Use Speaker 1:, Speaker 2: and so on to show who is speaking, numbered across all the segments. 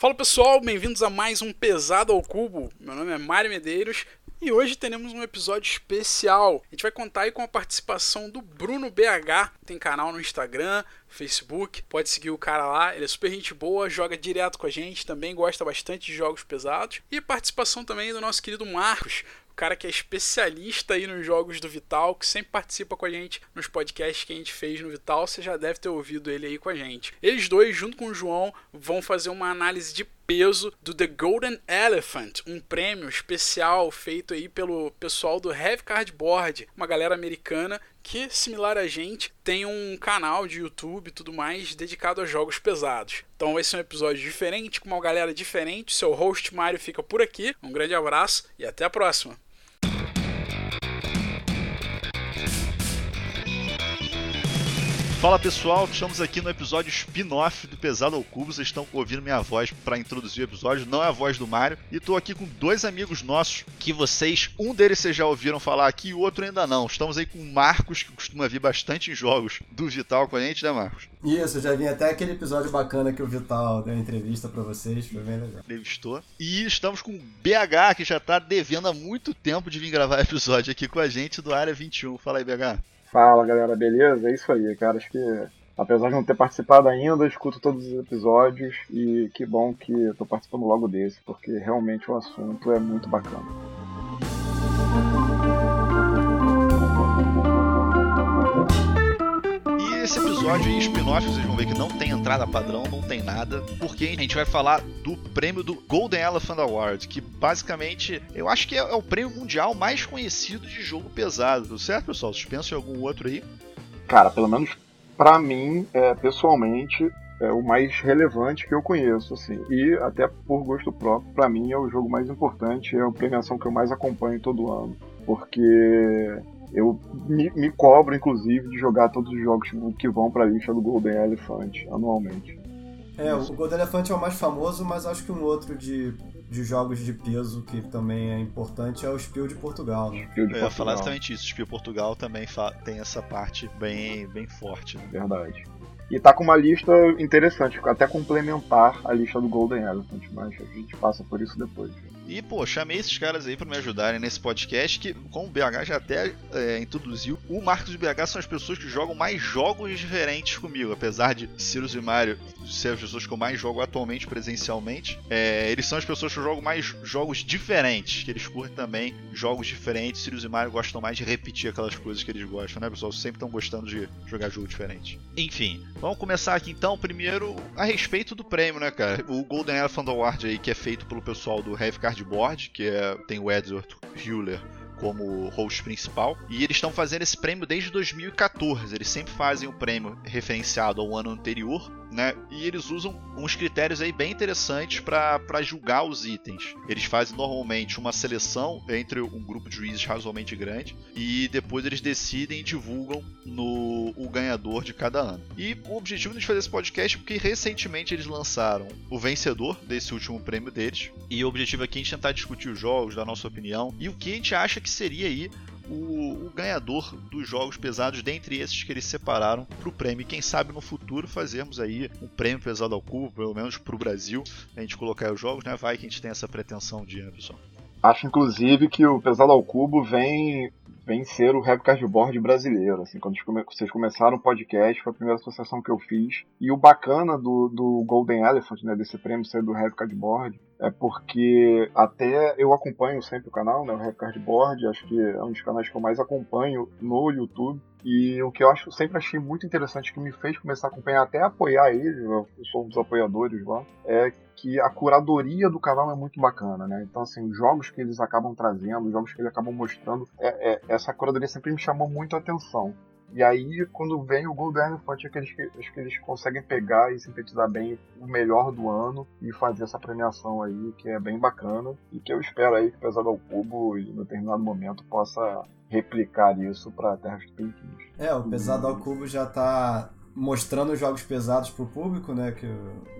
Speaker 1: Fala pessoal, bem-vindos a mais um Pesado ao Cubo. Meu nome é Mário Medeiros e hoje teremos um episódio especial. A gente vai contar aí com a participação do Bruno BH, tem canal no Instagram, Facebook, pode seguir o cara lá, ele é super gente boa, joga direto com a gente, também gosta bastante de jogos pesados. E participação também do nosso querido Marcos, cara que é especialista aí nos jogos do Vital, que sempre participa com a gente nos podcasts que a gente fez no Vital, você já deve ter ouvido ele aí com a gente. Eles dois, junto com o João, vão fazer uma análise de peso do The Golden Elephant, um prêmio especial feito aí pelo pessoal do Heavy Cardboard, uma galera americana que, similar a gente, tem um canal de YouTube e tudo mais dedicado a jogos pesados. Então vai ser um episódio diferente, com uma galera diferente. Seu host Mário fica por aqui. Um grande abraço e até a próxima.
Speaker 2: Fala pessoal, estamos aqui no episódio spin-off do Pesado ao Cubo. Vocês estão ouvindo minha voz para introduzir o episódio, não é a voz do Mario. E estou aqui com dois amigos nossos que vocês, um deles vocês já ouviram falar aqui e o outro ainda não. Estamos aí com o Marcos, que costuma vir bastante em jogos do Vital com a gente, né, Marcos?
Speaker 3: Isso, já vim até aquele episódio bacana que o Vital deu entrevista para vocês, foi bem legal.
Speaker 2: Entrevistou. E estamos com o BH, que já está devendo há muito tempo de vir gravar episódio aqui com a gente do Área 21. Fala aí, BH.
Speaker 4: Fala galera, beleza? É isso aí, cara. Acho que apesar de não ter participado ainda, escuto todos os episódios e que bom que tô participando logo desse, porque realmente o assunto é muito bacana.
Speaker 2: Esse episódio aí, spin-off, vocês vão ver que não tem entrada padrão, não tem nada, porque a gente vai falar do prêmio do Golden Elephant Award, que basicamente eu acho que é, é o prêmio mundial mais conhecido de jogo pesado, certo, pessoal? Vocês pensam em algum outro aí?
Speaker 4: Cara, pelo menos para mim, é, pessoalmente, é o mais relevante que eu conheço, assim. E até por gosto próprio, para mim é o jogo mais importante, é a premiação que eu mais acompanho todo ano, porque eu me, me, cobro, inclusive, de jogar todos os jogos que vão para a lista do Golden Elephant anualmente.
Speaker 3: É, o Golden Elephant é o mais famoso, mas acho que um outro de, de jogos de peso que também é importante é o Spiel de Portugal. Né?
Speaker 2: Spiel de eu ia falar exatamente isso. O Spiel Portugal também tem essa parte bem, bem forte. Né?
Speaker 4: Verdade. E tá com uma lista interessante, até complementar a lista do Golden Elephant, mas a gente passa por isso depois.
Speaker 2: E, pô, chamei esses caras aí para me ajudarem nesse podcast, que, como o BH já até é, introduziu, o Marcos e o BH são as pessoas que jogam mais jogos diferentes comigo. Apesar de Cirus e Mario ser as pessoas que eu mais jogo atualmente presencialmente, é, eles são as pessoas que eu jogo mais jogos diferentes, que eles curtem também jogos diferentes. Sirius e Mario gostam mais de repetir aquelas coisas que eles gostam, né, pessoal? Sempre estão gostando de jogar jogo diferente. Enfim, vamos começar aqui então, primeiro, a respeito do prêmio, né, cara? O Golden Elephant Award aí, que é feito pelo pessoal do Heavy Card Board, que é, tem o Edward Hewler como host principal. E eles estão fazendo esse prêmio desde 2014. Eles sempre fazem o prêmio referenciado ao ano anterior, né? E eles usam uns critérios aí bem interessantes para julgar os itens. Eles fazem normalmente uma seleção entre um grupo de juízes razoavelmente grande e depois eles decidem e divulgam no o ganhador de cada ano. E o objetivo de fazer esse podcast é porque recentemente eles lançaram o vencedor desse último prêmio deles. E o objetivo aqui é a gente tentar discutir os jogos, dar nossa opinião e o que a gente acha que seria aí o, o, ganhador dos jogos pesados, dentre esses que eles separaram para o prêmio. Quem sabe no futuro fazermos aí um prêmio pesado ao cubo, pelo menos para o Brasil, a gente colocar os jogos, né? Vai que a gente tem essa pretensão de ano, pessoal.
Speaker 4: Acho inclusive que o pesado ao cubo vem vem ser o rap cardboard brasileiro. Assim, quando vocês começaram o podcast, foi a primeira associação que eu fiz. E o bacana do, do Golden Elephant, né, desse prêmio ser do rap cardboard, é porque até eu acompanho sempre o canal, né, o rap cardboard, acho que é um dos canais que eu mais acompanho no YouTube. E o que eu acho, sempre achei muito interessante, que me fez começar a acompanhar, até apoiar ele, eu sou um dos apoiadores lá, é que a curadoria do canal é muito bacana, né? Então, assim, os jogos que eles acabam trazendo, os jogos que eles acabam mostrando, é, é, essa curadoria sempre me chamou muito a atenção. E aí, quando vem o Golden Elephant, é que eles, acho que eles conseguem pegar e sintetizar bem o melhor do ano e fazer essa premiação aí, que é bem bacana. E que eu espero aí que o Pesado ao Cubo, em determinado momento, possa replicar isso para Terras Tupiniquins.
Speaker 3: É, o Pesado ao Cubo já está mostrando jogos pesados para o público, né? Que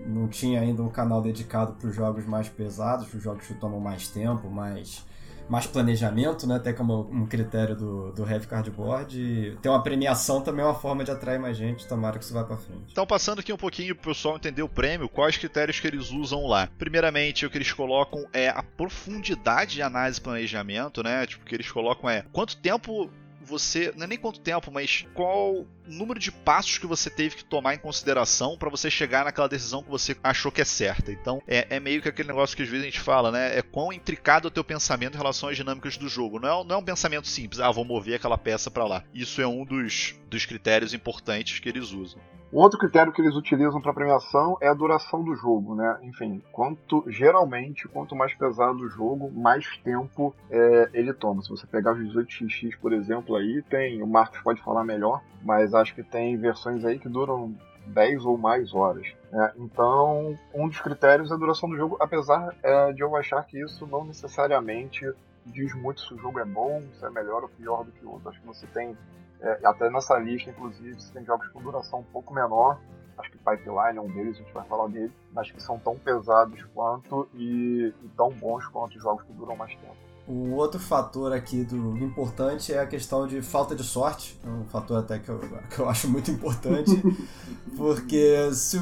Speaker 3: não tinha ainda um canal dedicado para os jogos mais pesados, os jogos que tomam mais tempo, mais mais planejamento, né? Até como um critério do, do Heavy Cardboard. Ter uma premiação também é uma forma de atrair mais gente. Tomara que isso vá para frente.
Speaker 2: Então, passando aqui um pouquinho pro pessoal entender o prêmio, quais critérios que eles usam lá. Primeiramente, o que eles colocam é a profundidade de análise e planejamento, né? Tipo, o que eles colocam é quanto tempo você. Não é nem quanto tempo, mas qual número de passos que você teve que tomar em consideração para você chegar naquela decisão que você achou que é certa. Então é, é, meio que aquele negócio que às vezes a gente fala, né? É quão intricado é o teu pensamento em relação às dinâmicas do jogo. Não é, não é um pensamento simples, ah, vou mover aquela peça para lá. Isso é um dos, dos critérios importantes que eles usam.
Speaker 4: Outro critério que eles utilizam para premiação é a duração do jogo, né? Enfim, quanto geralmente quanto mais pesado o jogo, mais tempo é, ele toma. Se você pegar os 18xx, por exemplo, aí tem o Marcos pode falar melhor, mas acho que tem versões aí que duram 10 ou mais horas. Né? Então, um dos critérios é a duração do jogo, apesar é, de eu achar que isso não necessariamente diz muito se o jogo é bom, se é melhor ou pior do que o outro. Acho que você tem é, até nessa lista, inclusive, você tem jogos com duração um pouco menor. Acho que Pipeline é um deles, a gente vai falar dele. Mas que são tão pesados quanto e, e tão bons quanto os jogos que duram mais tempo.
Speaker 3: O outro fator aqui do importante é a questão de falta de sorte, é um fator até que eu, que eu acho muito importante, porque se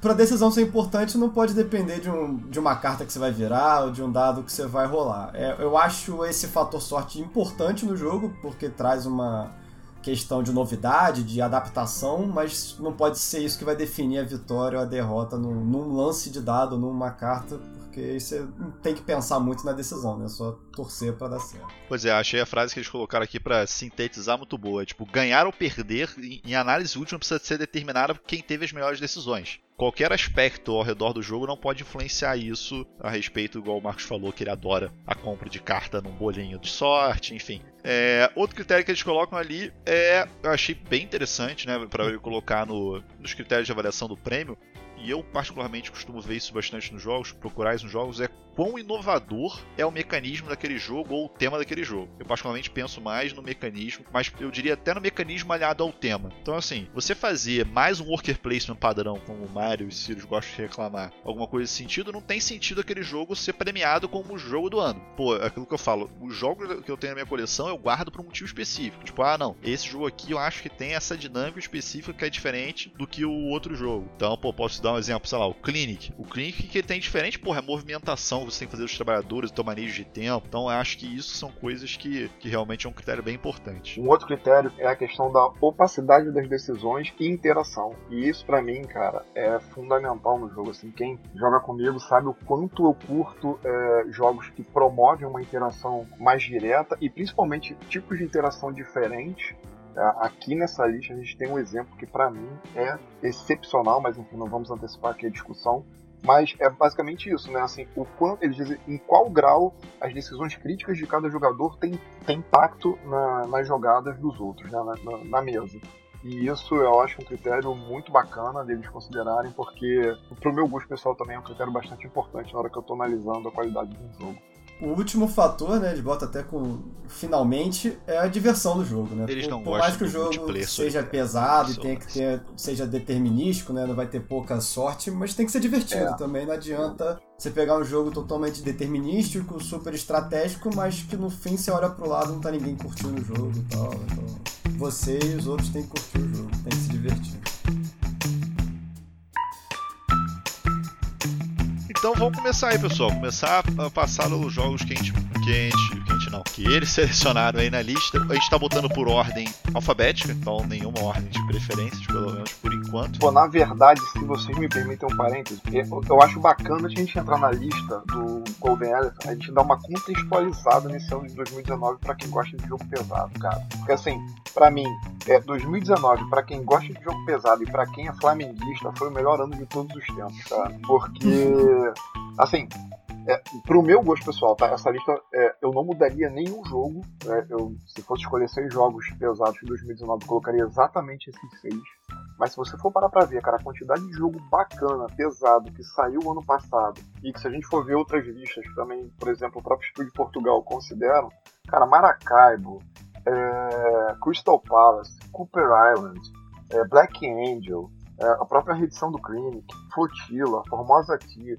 Speaker 3: para a decisão ser importante não pode depender de, um, de uma carta que você vai virar ou de um dado que você vai rolar. É, eu acho esse fator sorte importante no jogo, porque traz uma questão de novidade, de adaptação, mas não pode ser isso que vai definir a vitória ou a derrota num, num lance de dado, numa carta, porque você tem que pensar muito na decisão, né? Só torcer para dar certo.
Speaker 2: Pois é, achei a frase que eles colocaram aqui para sintetizar muito boa. Tipo, ganhar ou perder, em análise última, precisa ser determinada por quem teve as melhores decisões. Qualquer aspecto ao redor do jogo não pode influenciar isso a respeito, igual o Marcos falou, que ele adora a compra de carta num bolinho de sorte, enfim. É, outro critério que eles colocam ali é, eu achei bem interessante, né, para ele colocar no, nos critérios de avaliação do prêmio, e eu particularmente costumo ver isso bastante nos jogos, procurar isso nos jogos, é quão inovador é o mecanismo daquele jogo ou o tema daquele jogo. Eu particularmente penso mais no mecanismo, mas eu diria até no mecanismo aliado ao tema. Então assim, você fazer mais um worker placement padrão, como o Mario e o Sirius gostam de reclamar, alguma coisa nesse sentido, não tem sentido aquele jogo ser premiado como o jogo do ano. Pô, é aquilo que eu falo, os jogos que eu tenho na minha coleção eu guardo por um motivo específico. Tipo, ah não, esse jogo aqui eu acho que tem essa dinâmica específica que é diferente do que o outro jogo. Então, pô, posso dar um exemplo, sei lá, o Clinic. O Clinic que tem diferente, porra, é movimentação, você tem que fazer os trabalhadores, o teu manejo de tempo. Então, acho que isso são coisas que, que realmente é um critério bem importante.
Speaker 4: Um outro critério é a questão da opacidade das decisões e interação. E isso, para mim, cara, é fundamental no jogo. Assim, quem joga comigo sabe o quanto eu curto é, jogos que promovem uma interação mais direta e principalmente tipos de interação diferentes Aqui nessa lista a gente tem um exemplo que para mim é excepcional, mas enfim, não vamos antecipar aqui a discussão. Mas é basicamente isso, né? Assim, o quanto eles dizem em qual grau as decisões críticas de cada jogador têm, têm impacto na, nas jogadas dos outros, né? na, na, na mesa. E isso eu acho um critério muito bacana deles considerarem, porque, pro meu gosto pessoal, também é um critério bastante importante na hora que eu estou analisando a qualidade de um jogo.
Speaker 3: O último fator, né, de bota até com finalmente, é a diversão do jogo, né?
Speaker 2: Eles não
Speaker 3: por, por mais que o jogo seja pesado e tenha que ter, seja determinístico, né, não vai ter pouca sorte, mas tem que ser divertido é. também. Não adianta você pegar um jogo totalmente determinístico, super estratégico, mas que no fim você olha pro lado e não tá ninguém curtindo o jogo e tal. Então, você e os outros têm que curtir o jogo, tem que se divertir.
Speaker 2: Então vamos começar aí, pessoal. Começar a passar os jogos que a gente, que a gente, que a gente não, que eles selecionaram aí na lista. A gente tá botando por ordem alfabética, então nenhuma ordem de preferências, pelo menos por enquanto.
Speaker 4: Pô, na verdade, se vocês me permitem um parênteses, eu, acho bacana a gente entrar na lista do Golden Elephant, a gente dar uma contextualizada nesse ano de 2019 para quem gosta de jogo pesado, cara. Porque assim, para mim, é 2019 para quem gosta de jogo pesado e para quem é flamenguista foi o melhor ano de todos os tempos, tá? Porque assim, é, pro meu gosto pessoal, tá? Essa lista é, eu não mudaria nenhum jogo. Né? Eu, se fosse escolher seis jogos pesados de 2019, eu colocaria exatamente esses seis. Mas se você for parar pra ver, cara, a quantidade de jogo bacana, pesado, que saiu ano passado, e que se a gente for ver outras listas também, por exemplo, o próprio Estúdio Portugal consideram, cara, Maracaibo, é, Crystal Palace, Cooper Island, é, Black Angel, é, a própria reedição do Clinic, Flotilla, Formosa Tea,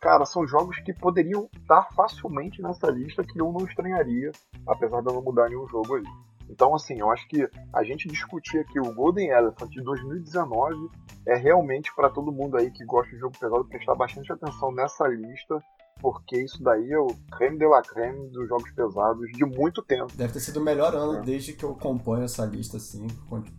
Speaker 4: cara, são jogos que poderiam estar facilmente nessa lista que eu não estranharia, apesar de eu não mudar nenhum jogo aí. Então, assim, eu acho que a gente discutir aqui o Golden Elephant de 2019 é realmente para todo mundo aí que gosta de jogo pesado prestar bastante atenção nessa lista, porque isso daí é o creme de la creme dos jogos pesados de muito tempo.
Speaker 3: Deve ter sido o melhor ano é. desde que eu acompanho essa lista, assim,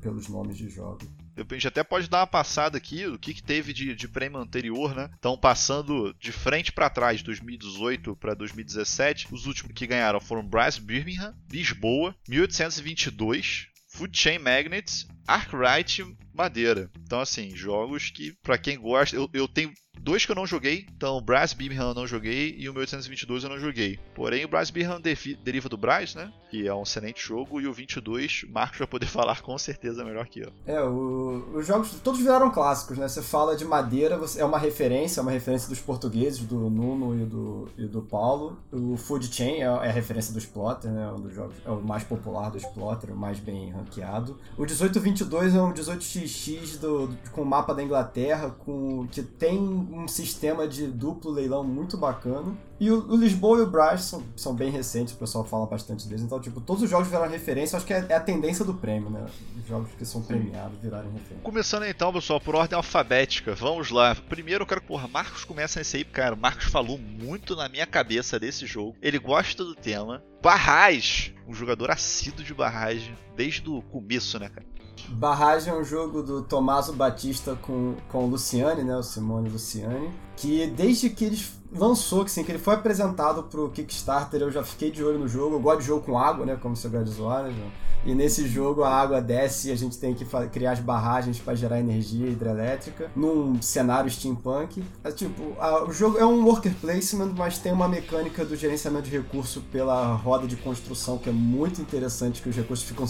Speaker 3: pelos nomes de jogos.
Speaker 2: A gente até pode dar uma passada aqui o que, que teve de, de prêmio anterior, né? Então, passando de frente para trás, 2018 para 2017, os últimos que ganharam foram Bryce Birmingham, Lisboa, 1822, Food Chain Magnets, Arkwright Madeira. Então, assim, jogos que, para quem gosta, eu, eu tenho dois que eu não joguei. Então, o Brass Birmingham eu não joguei e o 1822 eu não joguei. Porém, o Brass Birmingham deriva do Brass, né? Que é um excelente jogo. E o 22, Marcos vai poder falar com certeza melhor que eu.
Speaker 3: É, o, os jogos todos viraram clássicos, né? Você fala de madeira, é uma referência, é uma referência dos portugueses, do Nuno e do, e do Paulo. O Food Chain é, é a referência do Splotter, né? Um dos jogos, é o mais popular do Splotter, o mais bem ranqueado. O 1822 é um 18xx do, com o mapa da Inglaterra, com que tem um sistema de duplo leilão muito bacana. E o, o Lisboa e o Braz são, são, bem recentes, o pessoal fala bastante deles. Então, tipo, todos os jogos viraram referência. Acho que é, é a tendência do prêmio, né? Os jogos que são premiados virarem referência.
Speaker 2: Começando então, pessoal, por ordem alfabética. Vamos lá. Primeiro eu quero que, porra, Marcos começa nesse aí. Cara, o Marcos falou muito na minha cabeça desse jogo. Ele gosta do tema. Barrage, um jogador assíduo de barragem desde o começo, né, cara?
Speaker 3: Barragem é um jogo do Tommaso Batista com, com o Luciane, né? O Simone Luciane. Que desde que eles lançou, que, assim, que ele foi apresentado pro Kickstarter, eu já fiquei de olho no jogo. Eu gosto de jogo com água, né? Como você gosta de zoar, né, João? E nesse jogo a água desce e a gente tem que criar as barragens para gerar energia hidrelétrica num cenário steampunk. É, tipo, a, o jogo é um worker placement, mas tem uma mecânica do gerenciamento de recurso pela roda de construção que é muito interessante, que os recursos ficam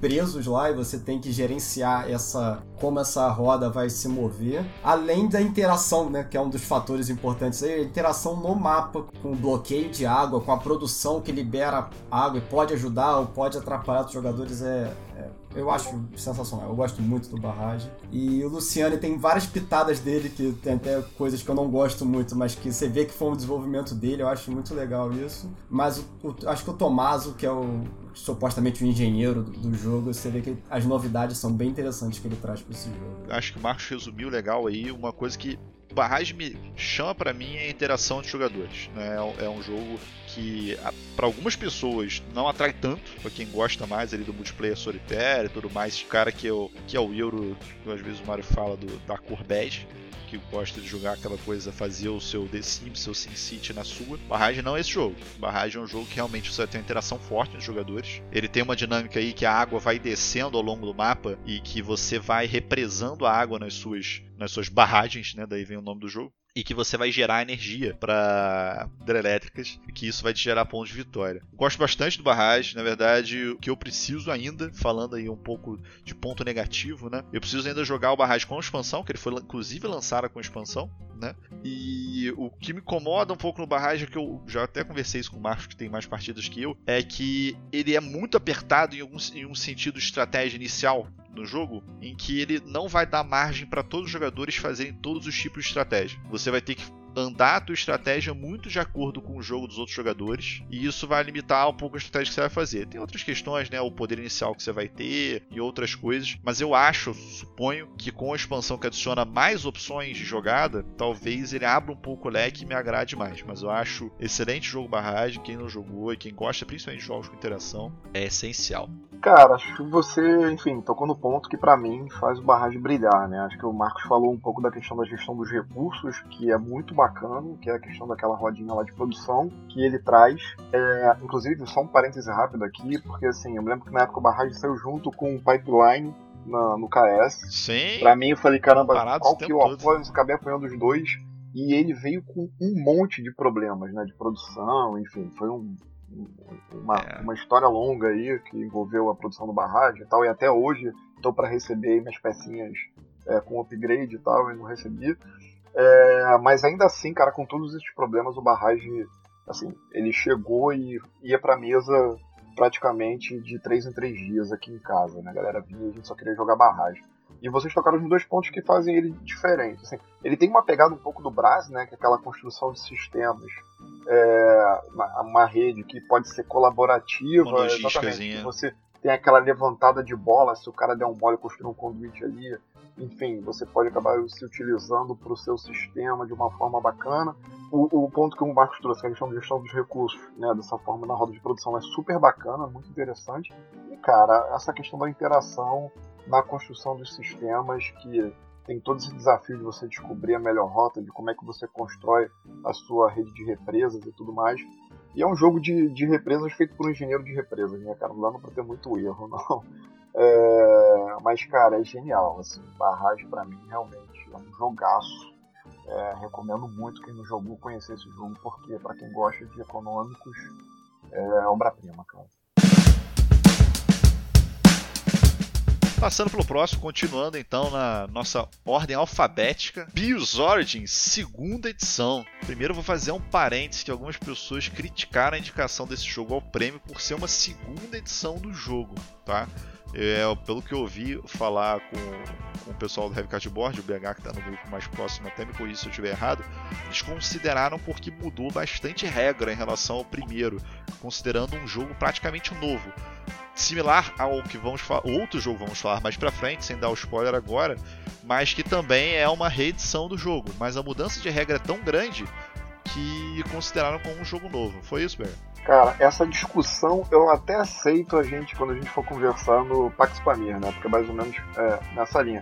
Speaker 3: presos lá e você tem que gerenciar essa como essa roda vai se mover, além da interação, né, que é um dos fatores importantes aí, a interação no mapa com o bloqueio de água, com a produção que libera água e pode ajudar ou pode atrapalhar os jogadores é, é eu acho sensacional. Eu gosto muito do Barrage. E o Luciano tem várias pitadas dele, que tem até coisas que eu não gosto muito, mas que você vê que foi um desenvolvimento dele. Eu acho muito legal isso. Mas o, o, acho que o Tomaso, que é o supostamente o engenheiro do, do, jogo, você vê que as novidades são bem interessantes que ele traz para esse jogo.
Speaker 2: Acho que o Marcos resumiu legal aí uma coisa que Barrage me chama para mim é a interação de jogadores. Né? É, é um jogo que para algumas pessoas não atrai tanto, para quem gosta mais ali do multiplayer solitário e tudo mais, cara que é o, que é o Euro, que às vezes o Mario fala do, da cor bege, que gosta de jogar aquela coisa, fazer o seu The Sims, seu SimCity na sua. Barragem não é esse jogo. Barragem é um jogo que realmente você vai ter uma interação forte nos jogadores. Ele tem uma dinâmica aí que a água vai descendo ao longo do mapa e que você vai represando a água nas suas, nas suas barragens, né? Daí vem o nome do jogo e que você vai gerar energia para hidrelétricas e que isso vai te gerar pontos de vitória. Gosto bastante do barragem, na verdade, o que eu preciso ainda, falando aí um pouco de ponto negativo, né? Eu preciso ainda jogar o barragem com expansão, que ele foi inclusive lançado com expansão, né? E o que me incomoda um pouco no barragem, que eu já até conversei isso com o Marcos, que tem mais partidas que eu, é que ele é muito apertado em, algum, em um sentido estratégia inicial no jogo em que ele não vai dar margem para todos os jogadores fazerem todos os tipos de estratégia. Você vai ter que andar a tua estratégia muito de acordo com o jogo dos outros jogadores, e isso vai limitar um pouco a estratégia que você vai fazer. Tem outras questões, né, o poder inicial que você vai ter e outras coisas, mas eu acho, suponho, que com a expansão que adiciona mais opções de jogada, talvez ele abra um pouco o leque e me agrade mais, mas eu acho excelente jogo barragem, quem não jogou e quem gosta principalmente de jogos com interação, é essencial.
Speaker 4: Cara, acho que você, enfim, tocou no ponto que para mim faz o barragem brilhar, né? Acho que o Marcos falou um pouco da questão da gestão dos recursos, que é muito bacana, que é a questão daquela rodinha lá de produção que ele traz. É, inclusive, só um parêntese rápido aqui, porque assim, eu me lembro que na época o barragem saiu junto com o Pipeline na, no KS.
Speaker 2: Sim.
Speaker 4: Pra mim, eu falei, caramba, qual que eu apoio? Eu acabei apoiando os dois. E ele veio com um monte de problemas, né? De produção, enfim, foi um, uma, é. uma história longa aí que envolveu a produção do barragem e tal, e até hoje estou para receber minhas pecinhas é, com upgrade e tal, e não recebi. É, mas ainda assim, cara, com todos esses problemas, o barragem, assim, ele chegou e ia pra mesa praticamente de 3 em 3 dias aqui em casa, né? A galera vinha e a gente só queria jogar barragem. E vocês tocaram os dois pontos que fazem ele diferente. Assim, ele tem uma pegada um pouco do Brás, né? Que é aquela construção de sistemas. É, uma, uma, rede que pode ser colaborativa. Exatamente. Você tem aquela levantada de bola, se o cara der um mole construir um conduíte ali. Enfim, você pode acabar se utilizando para o seu sistema de uma forma bacana. O, o, ponto que o Marcos trouxe, que é a questão de gestão dos recursos, né, dessa forma na roda de produção, é super bacana, muito interessante. E, cara, essa questão da interação na construção dos sistemas, que tem todo esse desafio de você descobrir a melhor rota, de como é que você constrói a sua rede de represas e tudo mais. E é um jogo de, de represas feito por um engenheiro de represas, né, cara? Não dá pra ter muito erro, não. É, mas, cara, é genial. Assim, Barragem, para mim, realmente é um jogaço. É, recomendo muito quem não jogou conhecer esse jogo, porque, para quem gosta de econômicos, é obra-prima, cara.
Speaker 2: Passando pelo próximo, continuando então na nossa ordem alfabética, Bios Origins, segunda edição. Primeiro vou fazer um parênteses que algumas pessoas criticaram a indicação desse jogo ao prêmio por ser uma segunda edição do jogo, tá? É, pelo que eu ouvi falar com, com o pessoal do Heavy Cardboard, o BH que está no grupo mais próximo, até me corrija se eu estiver errado, eles consideraram porque mudou bastante regra em relação ao primeiro, considerando um jogo praticamente novo similar ao que vamos falar, outro jogo vamos falar mais para frente, sem dar o spoiler agora, mas que também é uma reedição do jogo. Mas a mudança de regra é tão grande que consideraram como um jogo novo. Foi isso, Bear?
Speaker 4: Cara, essa discussão eu até aceito a gente quando a gente for conversar no Pax Pamir, né? Porque é mais ou menos é, nessa linha.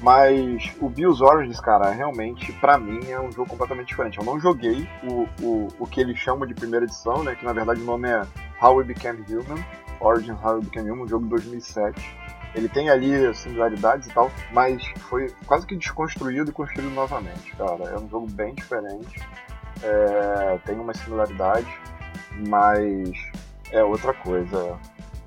Speaker 4: Mas o Bills Origins, cara, realmente, para mim, é um jogo completamente diferente. Eu não joguei o, o, o que eles chamam de primeira edição, né? Que na verdade o nome é How We Became Human. Origin How You Became Human, um jogo de 2007. Ele tem ali similaridades e tal, mas foi quase que desconstruído e construído novamente, cara. É um jogo bem diferente, é, tem uma similaridade, mas é outra coisa.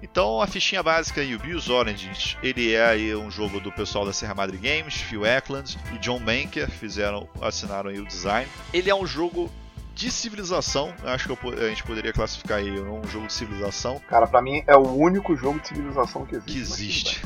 Speaker 2: Então a fichinha básica aí, o Bills Origins, ele é aí um jogo do pessoal da Serra Madre Games, Phil Eklund e John Banker fizeram, assinaram aí o design. Ele é um jogo de civilização. Acho que eu, a gente poderia classificar aí um jogo de civilização.
Speaker 4: Cara, para mim é o único jogo de civilização que existe.
Speaker 2: Que existe.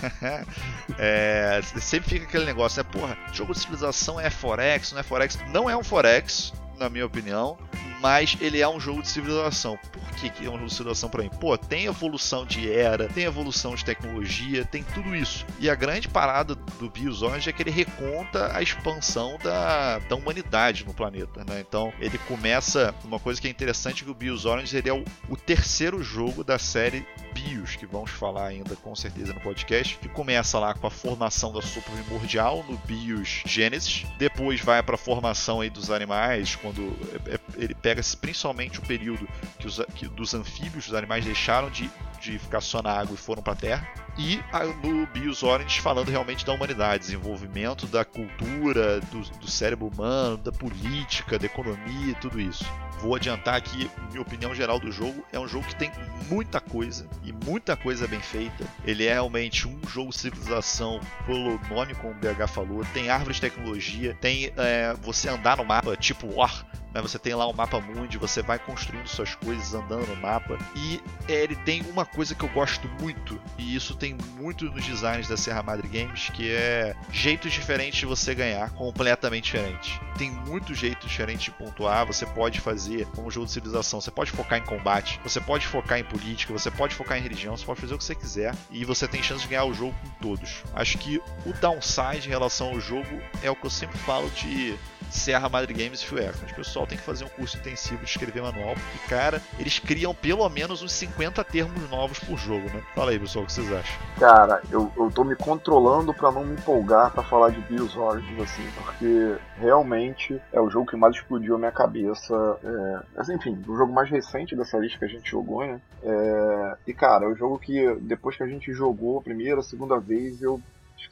Speaker 2: é, sempre fica aquele negócio, né? Porra, jogo de civilização é Forex, não é Forex? Não é um Forex, na minha opinião mas ele é um jogo de civilização. Por que, que é um jogo de civilização para mim? Pô, tem evolução de era, tem evolução de tecnologia, tem tudo isso. E a grande parada do Biosonge é que ele reconta a expansão da, da humanidade no planeta, né? Então ele começa uma coisa que é interessante que o Orange ele é o, o terceiro jogo da série Bios, que vamos falar ainda com certeza no podcast, que começa lá com a formação da sopa primordial no Bios Genesis, depois vai para a formação aí dos animais, quando é, é, ele pega principalmente o período que, os, que dos anfíbios, os animais deixaram de, de ficar só na água e foram para a terra, e no Bios Orange falando realmente da humanidade, desenvolvimento da cultura, do, do cérebro humano, da política, da economia tudo isso. Vou adiantar aqui, minha opinião geral do jogo é um jogo que tem muita coisa e muita coisa bem feita. Ele é realmente um jogo civilização pelo nome, como o BH falou. Tem árvores de tecnologia, tem é, você andar no mapa tipo War, né? Você tem lá o mapa mundi, você vai construindo suas coisas andando no mapa. E é, ele tem uma coisa que eu gosto muito, e isso tem muito nos designs da Serra Madre Games, que é jeitos diferentes de você ganhar, completamente diferente. Tem muito jeito diferente de pontuar, você pode fazer como jogo de civilização, você pode focar em combate, você pode focar em política, você pode focar em religião, você pode fazer o que você quiser, e você tem chance de ganhar o jogo com todos. Acho que o downside em relação ao jogo é o que eu sempre falo de Serra Madre Games e Fueca. O pessoal tem que fazer um curso intensivo de escrever manual, porque, cara, eles criam pelo menos uns 50 termos novos por jogo, né? Fala aí, pessoal, o que vocês acham?
Speaker 4: Cara, eu, eu tô me controlando para não me empolgar para falar de Bios Origins, assim, porque realmente é o jogo que mais explodiu a minha cabeça. É, mas, enfim, o jogo mais recente dessa lista que a gente jogou, né? É, e, cara, é o jogo que depois que a gente jogou a primeira, a segunda vez, eu,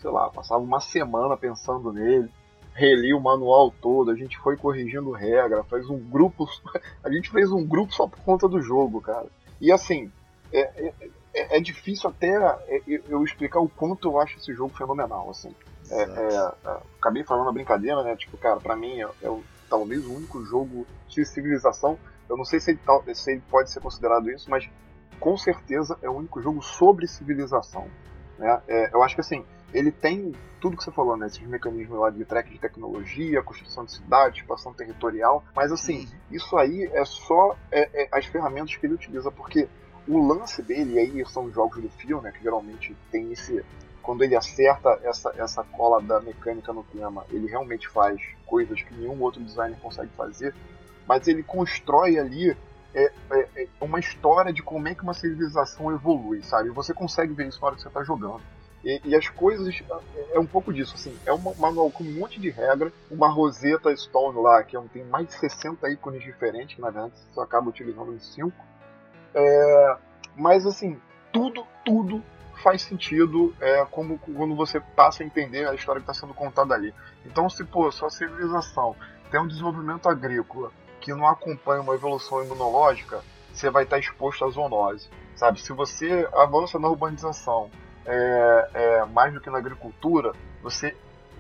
Speaker 4: sei lá, passava uma semana pensando nele reli o manual todo, a gente foi corrigindo regra, faz um grupo. A gente fez um grupo só por conta do jogo, cara. E assim, é, é, é, é difícil até é, eu explicar o quanto eu acho esse jogo fenomenal, assim. É, é, acabei falando a brincadeira, né? Tipo, cara, pra mim é, é talvez o único jogo de civilização. Eu não sei se ele, se ele pode ser considerado isso, mas com certeza é o único jogo sobre civilização. Né? eu acho que assim, ele tem tudo que você falou, né? Esses mecanismos lá de track de tecnologia, construção de cidade, expansão territorial. Mas assim, uhum. isso aí é só é, é, as ferramentas que ele utiliza, porque o lance dele, e aí são os jogos do fio, né? Que geralmente tem esse. Quando ele acerta essa, essa cola da mecânica no tema, ele realmente faz coisas que nenhum outro designer consegue fazer. Mas ele constrói ali é, é, é uma história de como é que uma civilização evolui, sabe? Você consegue ver isso na hora que você está jogando. E, e, as coisas é, é um pouco disso, assim, é um manual com um monte de regra, uma Rosetta Stone lá, que é tem mais de 60 ícones diferentes, que na verdade você acaba utilizando em 5. É, mas assim, tudo, tudo faz sentido é, como quando você passa a entender a história que está sendo contada ali. Então, se pô, sua civilização tem um desenvolvimento agrícola que não acompanha uma evolução imunológica, você vai estar exposto à zoonose. Sabe? Se você avança na urbanização é, é, mais do que na agricultura, você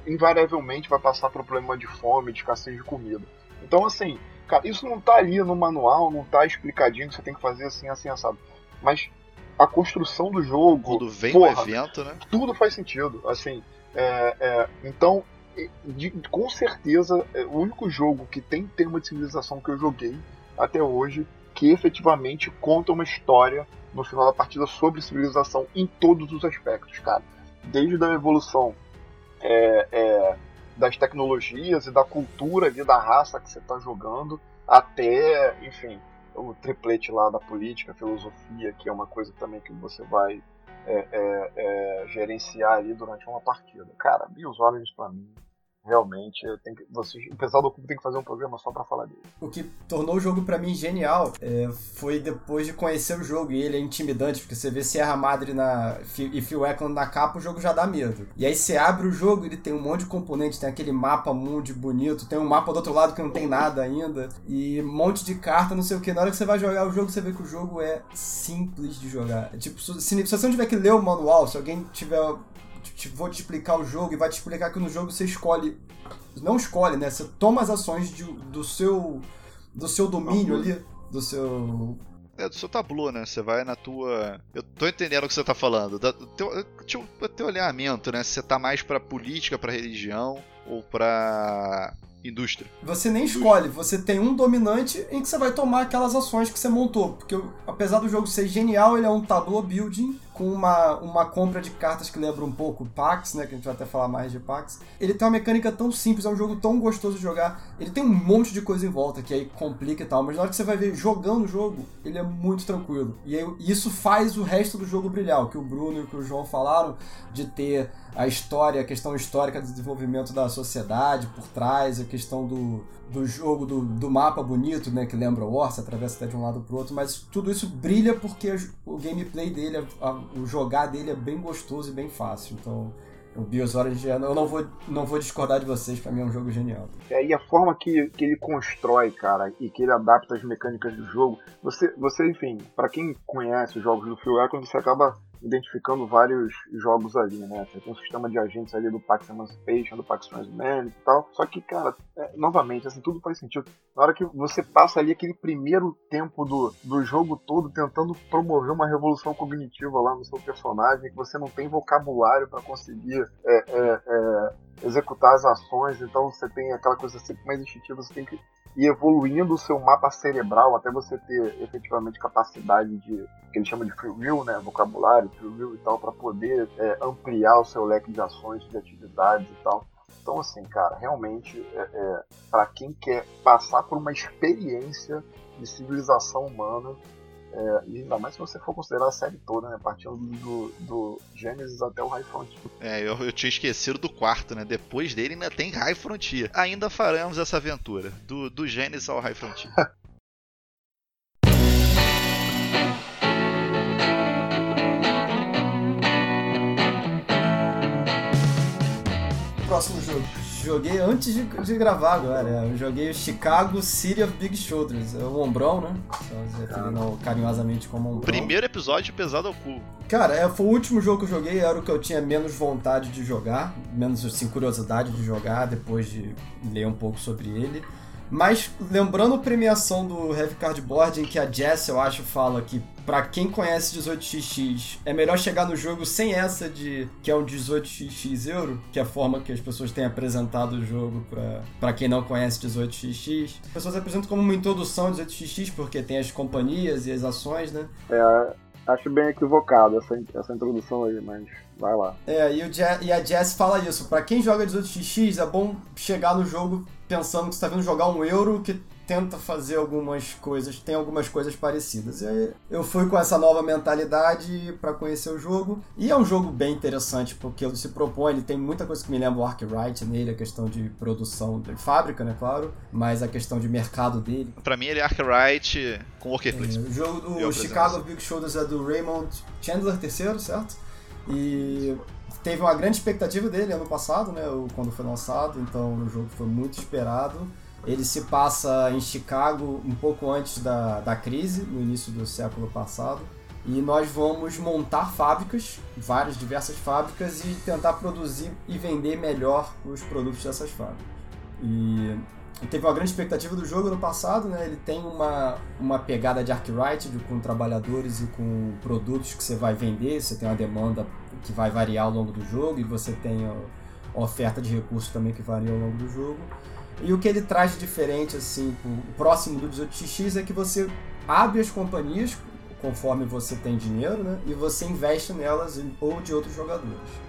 Speaker 4: invariavelmente vai passar por um problema de fome, de escassez de comida. Então, assim, cara, isso não está ali no manual, não está explicadinho que você tem que fazer assim, assim, assado. Mas a construção do jogo.
Speaker 2: Quando vem porra, o evento, né?
Speaker 4: Tudo faz sentido. Assim, é, é, então, de, com certeza, é o único jogo que tem tema de civilização que eu joguei até hoje que efetivamente conta uma história no final da partida sobre civilização em todos os aspectos, cara. Desde a evolução é, é, das tecnologias e da cultura ali da raça que você está jogando, até, enfim, o triplete lá da política, filosofia, que é uma coisa também que você vai é, é, é gerenciar ali durante uma partida. Cara, Bills Origins para mim realmente que, vocês, o pessoal do clube tem que fazer um programa só para falar dele.
Speaker 3: O que tornou o jogo para mim genial é, foi depois de conhecer o jogo e ele é intimidante porque você vê Sierra Madre na e Phil Eklund na capa o jogo já dá medo. E aí você abre o jogo ele tem um monte de componentes, tem aquele mapa mundo bonito, tem um mapa do outro lado que não tem nada ainda e um monte de carta, não sei o que. Na hora que você vai jogar o jogo você vê que o jogo é simples de jogar. É tipo, se, se você não tiver que ler o manual, se alguém tiver te, vou te explicar o jogo e vai te explicar que no jogo você escolhe. Não escolhe, né? Você toma as ações de, do seu. do seu domínio ali. Do seu.
Speaker 2: É, do seu tabu, né? Você vai na tua. Eu tô entendendo o que você tá falando. Do teu, teu, teu alinhamento, né? Se você tá mais pra política, pra religião ou pra indústria.
Speaker 3: Você nem escolhe, você tem um dominante em que você vai tomar aquelas ações que você montou. Porque apesar do jogo ser genial, ele é um tableau building com uma, uma compra de cartas que lembra um pouco Pax, né? Que a gente vai até falar mais de Pax. Ele tem uma mecânica tão simples, é um jogo tão gostoso de jogar. Ele tem um monte de coisa em volta que aí complica e tal, mas na hora que você vai ver jogando o jogo, ele é muito tranquilo. E aí, isso faz o resto do jogo brilhar. O que o Bruno e o que o João falaram de ter a história, a questão histórica do desenvolvimento da sociedade por trás, a questão do, do jogo, do, do mapa bonito, né, que lembra o você atravessa até de um lado pro outro, mas tudo isso brilha porque o gameplay dele, a, o jogar dele é bem gostoso e bem fácil. Então, o Bios Origins, eu não vou, não vou discordar de vocês, pra mim é um jogo genial.
Speaker 4: É, e a forma que, que ele constrói, cara, e que ele adapta as mecânicas do jogo, você, você enfim, para quem conhece os jogos do Phil Eklund, você acaba identificando vários jogos ali, né? Você tem um sistema de agentes ali do Pax Emancipation, do Pax Transhumanity e tal. Só que, cara, é, novamente, assim, tudo faz sentido. Na hora que você passa ali aquele primeiro tempo do, do jogo todo tentando promover uma revolução cognitiva lá no seu personagem, que você não tem vocabulário para conseguir é, é, é, executar as ações, então você tem aquela coisa sempre mais instintiva, você tem que e evoluindo o seu mapa cerebral até você ter efetivamente capacidade de que ele chama de free will, né, vocabulário, free will e tal, para poder é, ampliar o seu leque de ações, de atividades e tal. Então, assim, cara, realmente, é, é para quem quer passar por uma experiência de civilização humana, é, e ainda mais se você for considerar a série toda, né? Partindo do, do Genesis até o High Frontier.
Speaker 2: É, eu, eu tinha esquecido do quarto, né? Depois dele ainda tem High Frontier. Ainda faremos essa aventura, do, do Genesis ao High Frontier.
Speaker 3: Próximo jogo joguei antes de, de gravar agora. Eu joguei o Chicago City of Big Shoulders. É o Ombrão, né? Só referindo carinhosamente como Ombrão.
Speaker 2: Primeiro episódio pesado ao cu.
Speaker 3: Cara, é, foi o último jogo que eu joguei, era o que eu tinha menos vontade de jogar, menos assim, curiosidade de jogar depois de ler um pouco sobre ele. Mas lembrando a premiação do Heavy Cardboard, em que a Jess, eu acho, fala que para quem conhece 18xx, é melhor chegar no jogo sem essa de que é um 18xx euro, que é a forma que as pessoas têm apresentado o jogo para quem não conhece 18xx. As pessoas apresentam como uma introdução 18xx porque tem as companhias e as ações, né?
Speaker 4: É, acho bem equivocado essa, essa introdução aí, mas vai lá.
Speaker 3: É, e, e a Jess fala isso. Para quem joga 18xx, é bom chegar no jogo pensando que você tá vindo jogar um euro que tenta fazer algumas coisas, tem algumas coisas parecidas. E eu fui com essa nova mentalidade para conhecer o jogo. E é um jogo bem interessante, porque ele se propõe, ele tem muita coisa que me lembra o Arkwright nele, a questão de produção de fábrica, né, claro, mas a questão de mercado dele.
Speaker 2: Para mim ele é Arkwright com Workplace.
Speaker 3: É, o jogo do Chicago Big Shoulders é do Raymond Chandler terceiro, certo? E teve uma grande expectativa dele ano passado, né, quando foi lançado, então o jogo foi muito esperado. Ele se passa em Chicago um pouco antes da, da crise, no início do século passado. E nós vamos montar fábricas, várias diversas fábricas, e tentar produzir e vender melhor os produtos dessas fábricas. E teve uma grande expectativa do jogo no passado, né? Ele tem uma, uma pegada de Arkwright, com trabalhadores e com produtos que você vai vender, você tem uma demanda que vai variar ao longo do jogo, e você tem a oferta de recursos também que varia ao longo do jogo. E o que ele traz de diferente, assim, próximo do 18x é que você abre as companhias conforme você tem dinheiro, né? E você investe nelas ou de outros jogadores.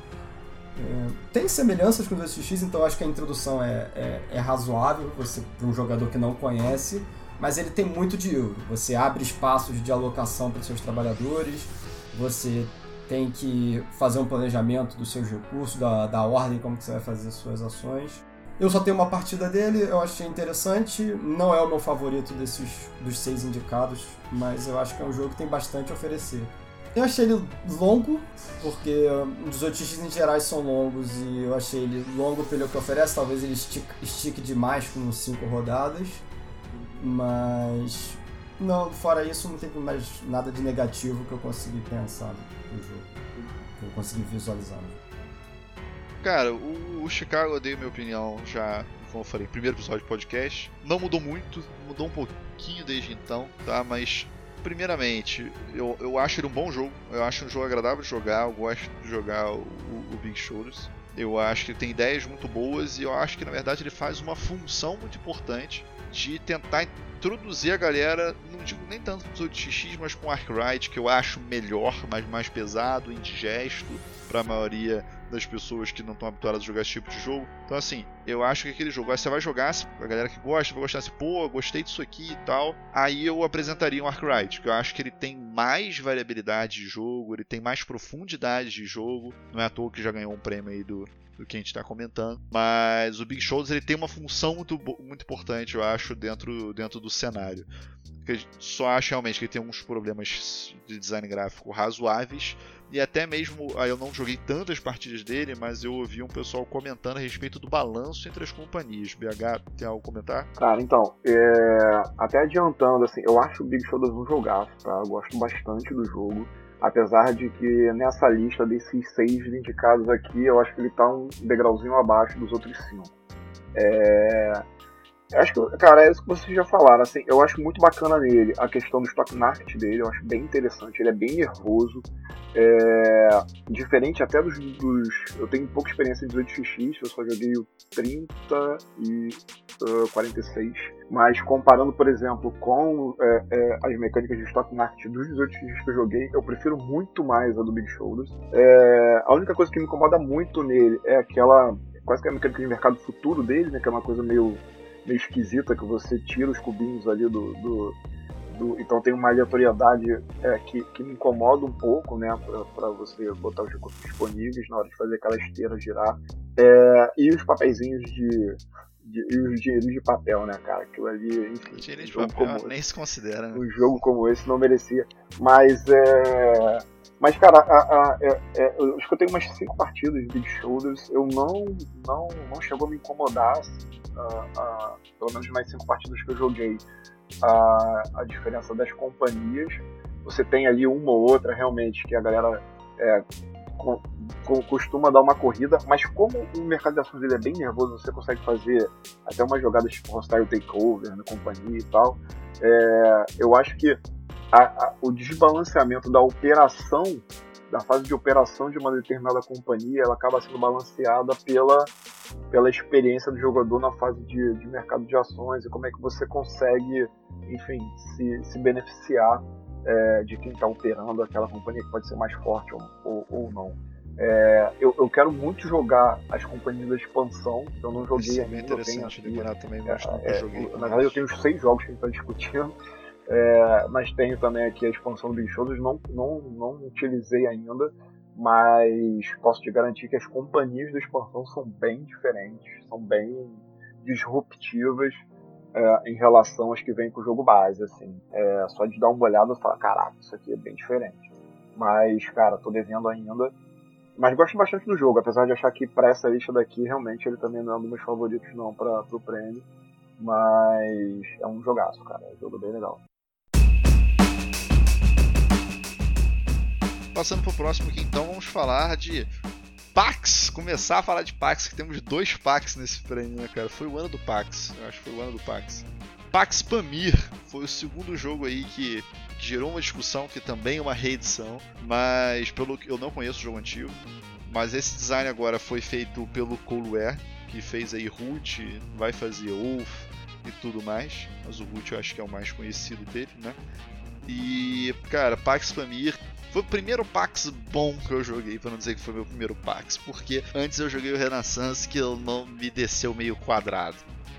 Speaker 3: É, tem semelhanças com o 18x, então acho que a introdução é, é, é razoável para um jogador que não conhece, mas ele tem muito de euro. Você abre espaços de alocação para os seus trabalhadores, você tem que fazer um planejamento dos seus recursos, da, da ordem como que você vai fazer as suas ações. Eu só tenho uma partida dele, eu achei interessante. Não é o meu favorito desses dos seis indicados, mas eu acho que é um jogo que tem bastante a oferecer. Eu achei ele longo, porque os outros em gerais são longos e eu achei ele longo pelo que oferece. Talvez ele estique, estique demais com cinco rodadas, mas não, fora isso, não tem mais nada de negativo que eu consegui pensar no jogo, que eu consegui visualizar.
Speaker 2: Cara, o, o Chicago, eu dei minha opinião já, como eu falei, primeiro episódio de podcast. Não mudou muito, mudou um pouquinho desde então, tá? Mas, primeiramente, eu, eu acho ele um bom jogo. Eu acho um jogo agradável de jogar. Eu gosto de jogar o, o Big Shoulders. Eu acho que ele tem ideias muito boas e eu acho que, na verdade, ele faz uma função muito importante de tentar introduzir a galera, não digo nem tanto com os 8x, mas com Arkwright, que eu acho melhor, mas mais pesado, indigesto para a maioria das pessoas que não estão habituadas a jogar esse tipo de jogo. Então, assim, eu acho que aquele jogo, você vai jogar, a galera que gosta vai gostar assim, pô, gostei disso aqui e tal. Aí eu apresentaria um Arkwright, que eu acho que ele tem mais variabilidade de jogo, ele tem mais profundidade de jogo. Não é à toa que já ganhou um prêmio aí do, do que a gente está comentando. Mas o Big Shoulders ele tem uma função muito, muito importante, eu acho, dentro, dentro do cenário. Que só acho realmente que ele tem uns problemas de design gráfico razoáveis. E até mesmo, eu não joguei tantas partidas dele, mas eu ouvi um pessoal comentando a respeito do balanço entre as companhias. BH, tem algo a comentar?
Speaker 4: Cara, então, é... até adiantando, assim, eu acho o Big Shoulders um jogaço, tá? Eu gosto bastante do jogo. Apesar de que nessa lista desses seis indicados aqui, eu acho que ele tá um degrauzinho abaixo dos outros cinco. É... Acho que, cara, é isso que vocês já falaram, assim, eu acho muito bacana nele a questão do stock market dele, eu acho bem interessante, ele é bem nervoso, é, diferente até dos, dos, Eu tenho pouca experiência em 18x, eu só joguei o 30 e uh, 46. Mas comparando, por exemplo, com é, é, as mecânicas de stock market dos 18x que eu joguei, eu prefiro muito mais a do Big Shoulders. É, a única coisa que me incomoda muito nele é aquela. quase que a mecânica de mercado futuro dele, né? Que é uma coisa meio meio esquisita que você tira os cubinhos ali do. do, do então tem uma aleatoriedade é, que, que me incomoda um pouco, né? para você botar os recursos disponíveis na hora de fazer aquela esteira girar. É, e os papeizinhos de, de, e os dinheiros de papel, né, cara? Aquilo ali, enfim.
Speaker 2: Dinheiro de papel como, nem se considera, né?
Speaker 4: Um jogo como esse não merecia. Mas é. Mas, cara, a, a, é, é, eu tenho umas cinco partidas de Big Shoulders. Eu não, não, não chegou a me incomodar. Assim a, pelo menos mais cinco partidas que eu joguei, a, diferença das companhias. Você tem ali uma ou outra realmente que a galera é, costuma dar uma corrida, mas como o mercado de ações ele é bem nervoso, você consegue fazer até umas jogadas tipo hostile takeover na né, companhia e tal. É, eu acho que a, a, o desbalanceamento da operação, da fase de operação de uma determinada companhia, ela acaba sendo balanceada pela, pela experiência do jogador na fase de, de mercado de ações e como é que você consegue, enfim, se, se beneficiar é, de quem está operando aquela companhia que pode ser mais forte ou, ou, ou não. É, eu, eu, quero muito jogar as companhias da expansão. Eu não joguei Isso é ainda. É
Speaker 2: interessante demorar também, mas é, nunca joguei.
Speaker 4: Na verdade, eu tenho os seis jogos que a gente está discutindo. É, mas tenho também aqui a expansão do Big não, não, não utilizei ainda. Mas posso te garantir que as companhias da expansão são bem diferentes, são bem disruptivas é, em relação às que vêm com o jogo base, assim. É, só de dar uma olhada e falar, caraca, isso aqui é bem diferente. Mas, cara, tô devendo ainda. Mas gosto bastante do jogo, apesar de achar que pra essa lista daqui, realmente, ele também não é um dos meus favoritos não para pro prêmio. Mas é um jogaço, cara. É um jogo bem legal.
Speaker 2: Passando pro próximo aqui, então, vamos falar de Pax, começar a falar de Pax, que temos dois Pax nesse prêmio, né, cara? Foi o ano do Pax, eu acho que foi o ano do Pax. Pax Pamir foi o segundo jogo aí que gerou uma discussão, que também é uma reedição, mas pelo que eu não conheço o jogo antigo, mas esse design agora foi feito pelo Colware, que fez aí Root, vai fazer Wolf e tudo mais, mas o Root eu acho que é o mais conhecido dele, né? E, cara, Pax Pamir foi o primeiro Pax bom que eu joguei, para não dizer que foi meu primeiro Pax, porque antes eu joguei o Renaissance que não me desceu meio quadrado.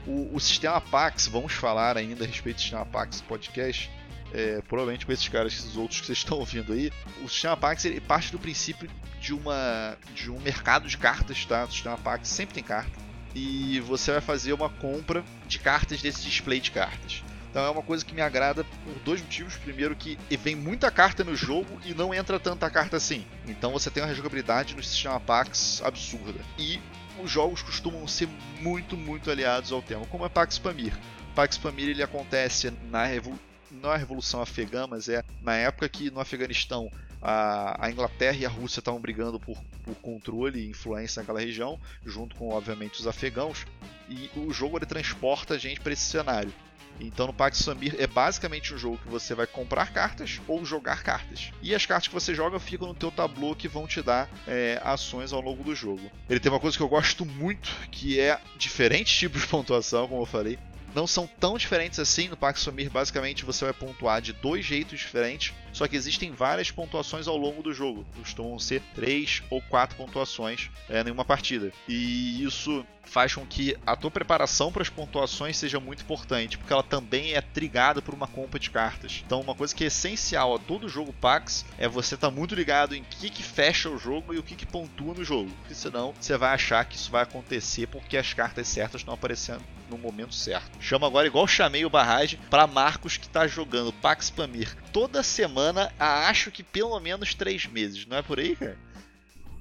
Speaker 2: O, o sistema Pax, vamos falar ainda a respeito do sistema Pax podcast, é, provavelmente com esses caras, esses outros que vocês estão ouvindo aí, o sistema Pax ele parte do princípio de, uma, de um mercado de cartas, tá? O sistema Pax sempre tem carta. E você vai fazer uma compra de cartas desse display de cartas. Então é uma coisa que me agrada por dois motivos. Primeiro que vem muita carta no jogo e não entra tanta carta assim. Então você tem uma rejogabilidade no sistema Pax absurda. E os jogos costumam ser muito, muito aliados ao tema, como é Pax Pamir. Pax Pamir ele acontece na Revolução não é a Revolução Afegã, mas é na época que no Afeganistão a, a Inglaterra e a Rússia estavam brigando por, por, controle e influência naquela região, junto com, obviamente, os afegãos. E o jogo ele transporta a gente para esse cenário. Então no Pax Samir é basicamente um jogo que você vai comprar cartas ou jogar cartas. E as cartas que você joga ficam no teu tabu que vão te dar é, ações ao longo do jogo. Ele tem uma coisa que eu gosto muito, que é diferentes tipos de pontuação, como eu falei não são tão diferentes assim. No Pax Sumir, basicamente, você vai pontuar de dois jeitos diferentes, só que existem várias pontuações ao longo do jogo. Costumam ser três ou quatro pontuações é, em uma partida. E isso faz com que a tua preparação para as pontuações seja muito importante, porque ela também é trigada por uma compra de cartas. Então, uma coisa que é essencial a todo jogo Pax é você estar tá muito ligado em que, que fecha o jogo e o que, que pontua no jogo, porque senão você vai achar que isso vai acontecer porque as cartas certas estão aparecendo no momento certo. Chama agora, igual chamei o Barragem, para Marcos que está jogando Pax Pamir toda semana há acho que pelo menos três meses, não é por aí, cara?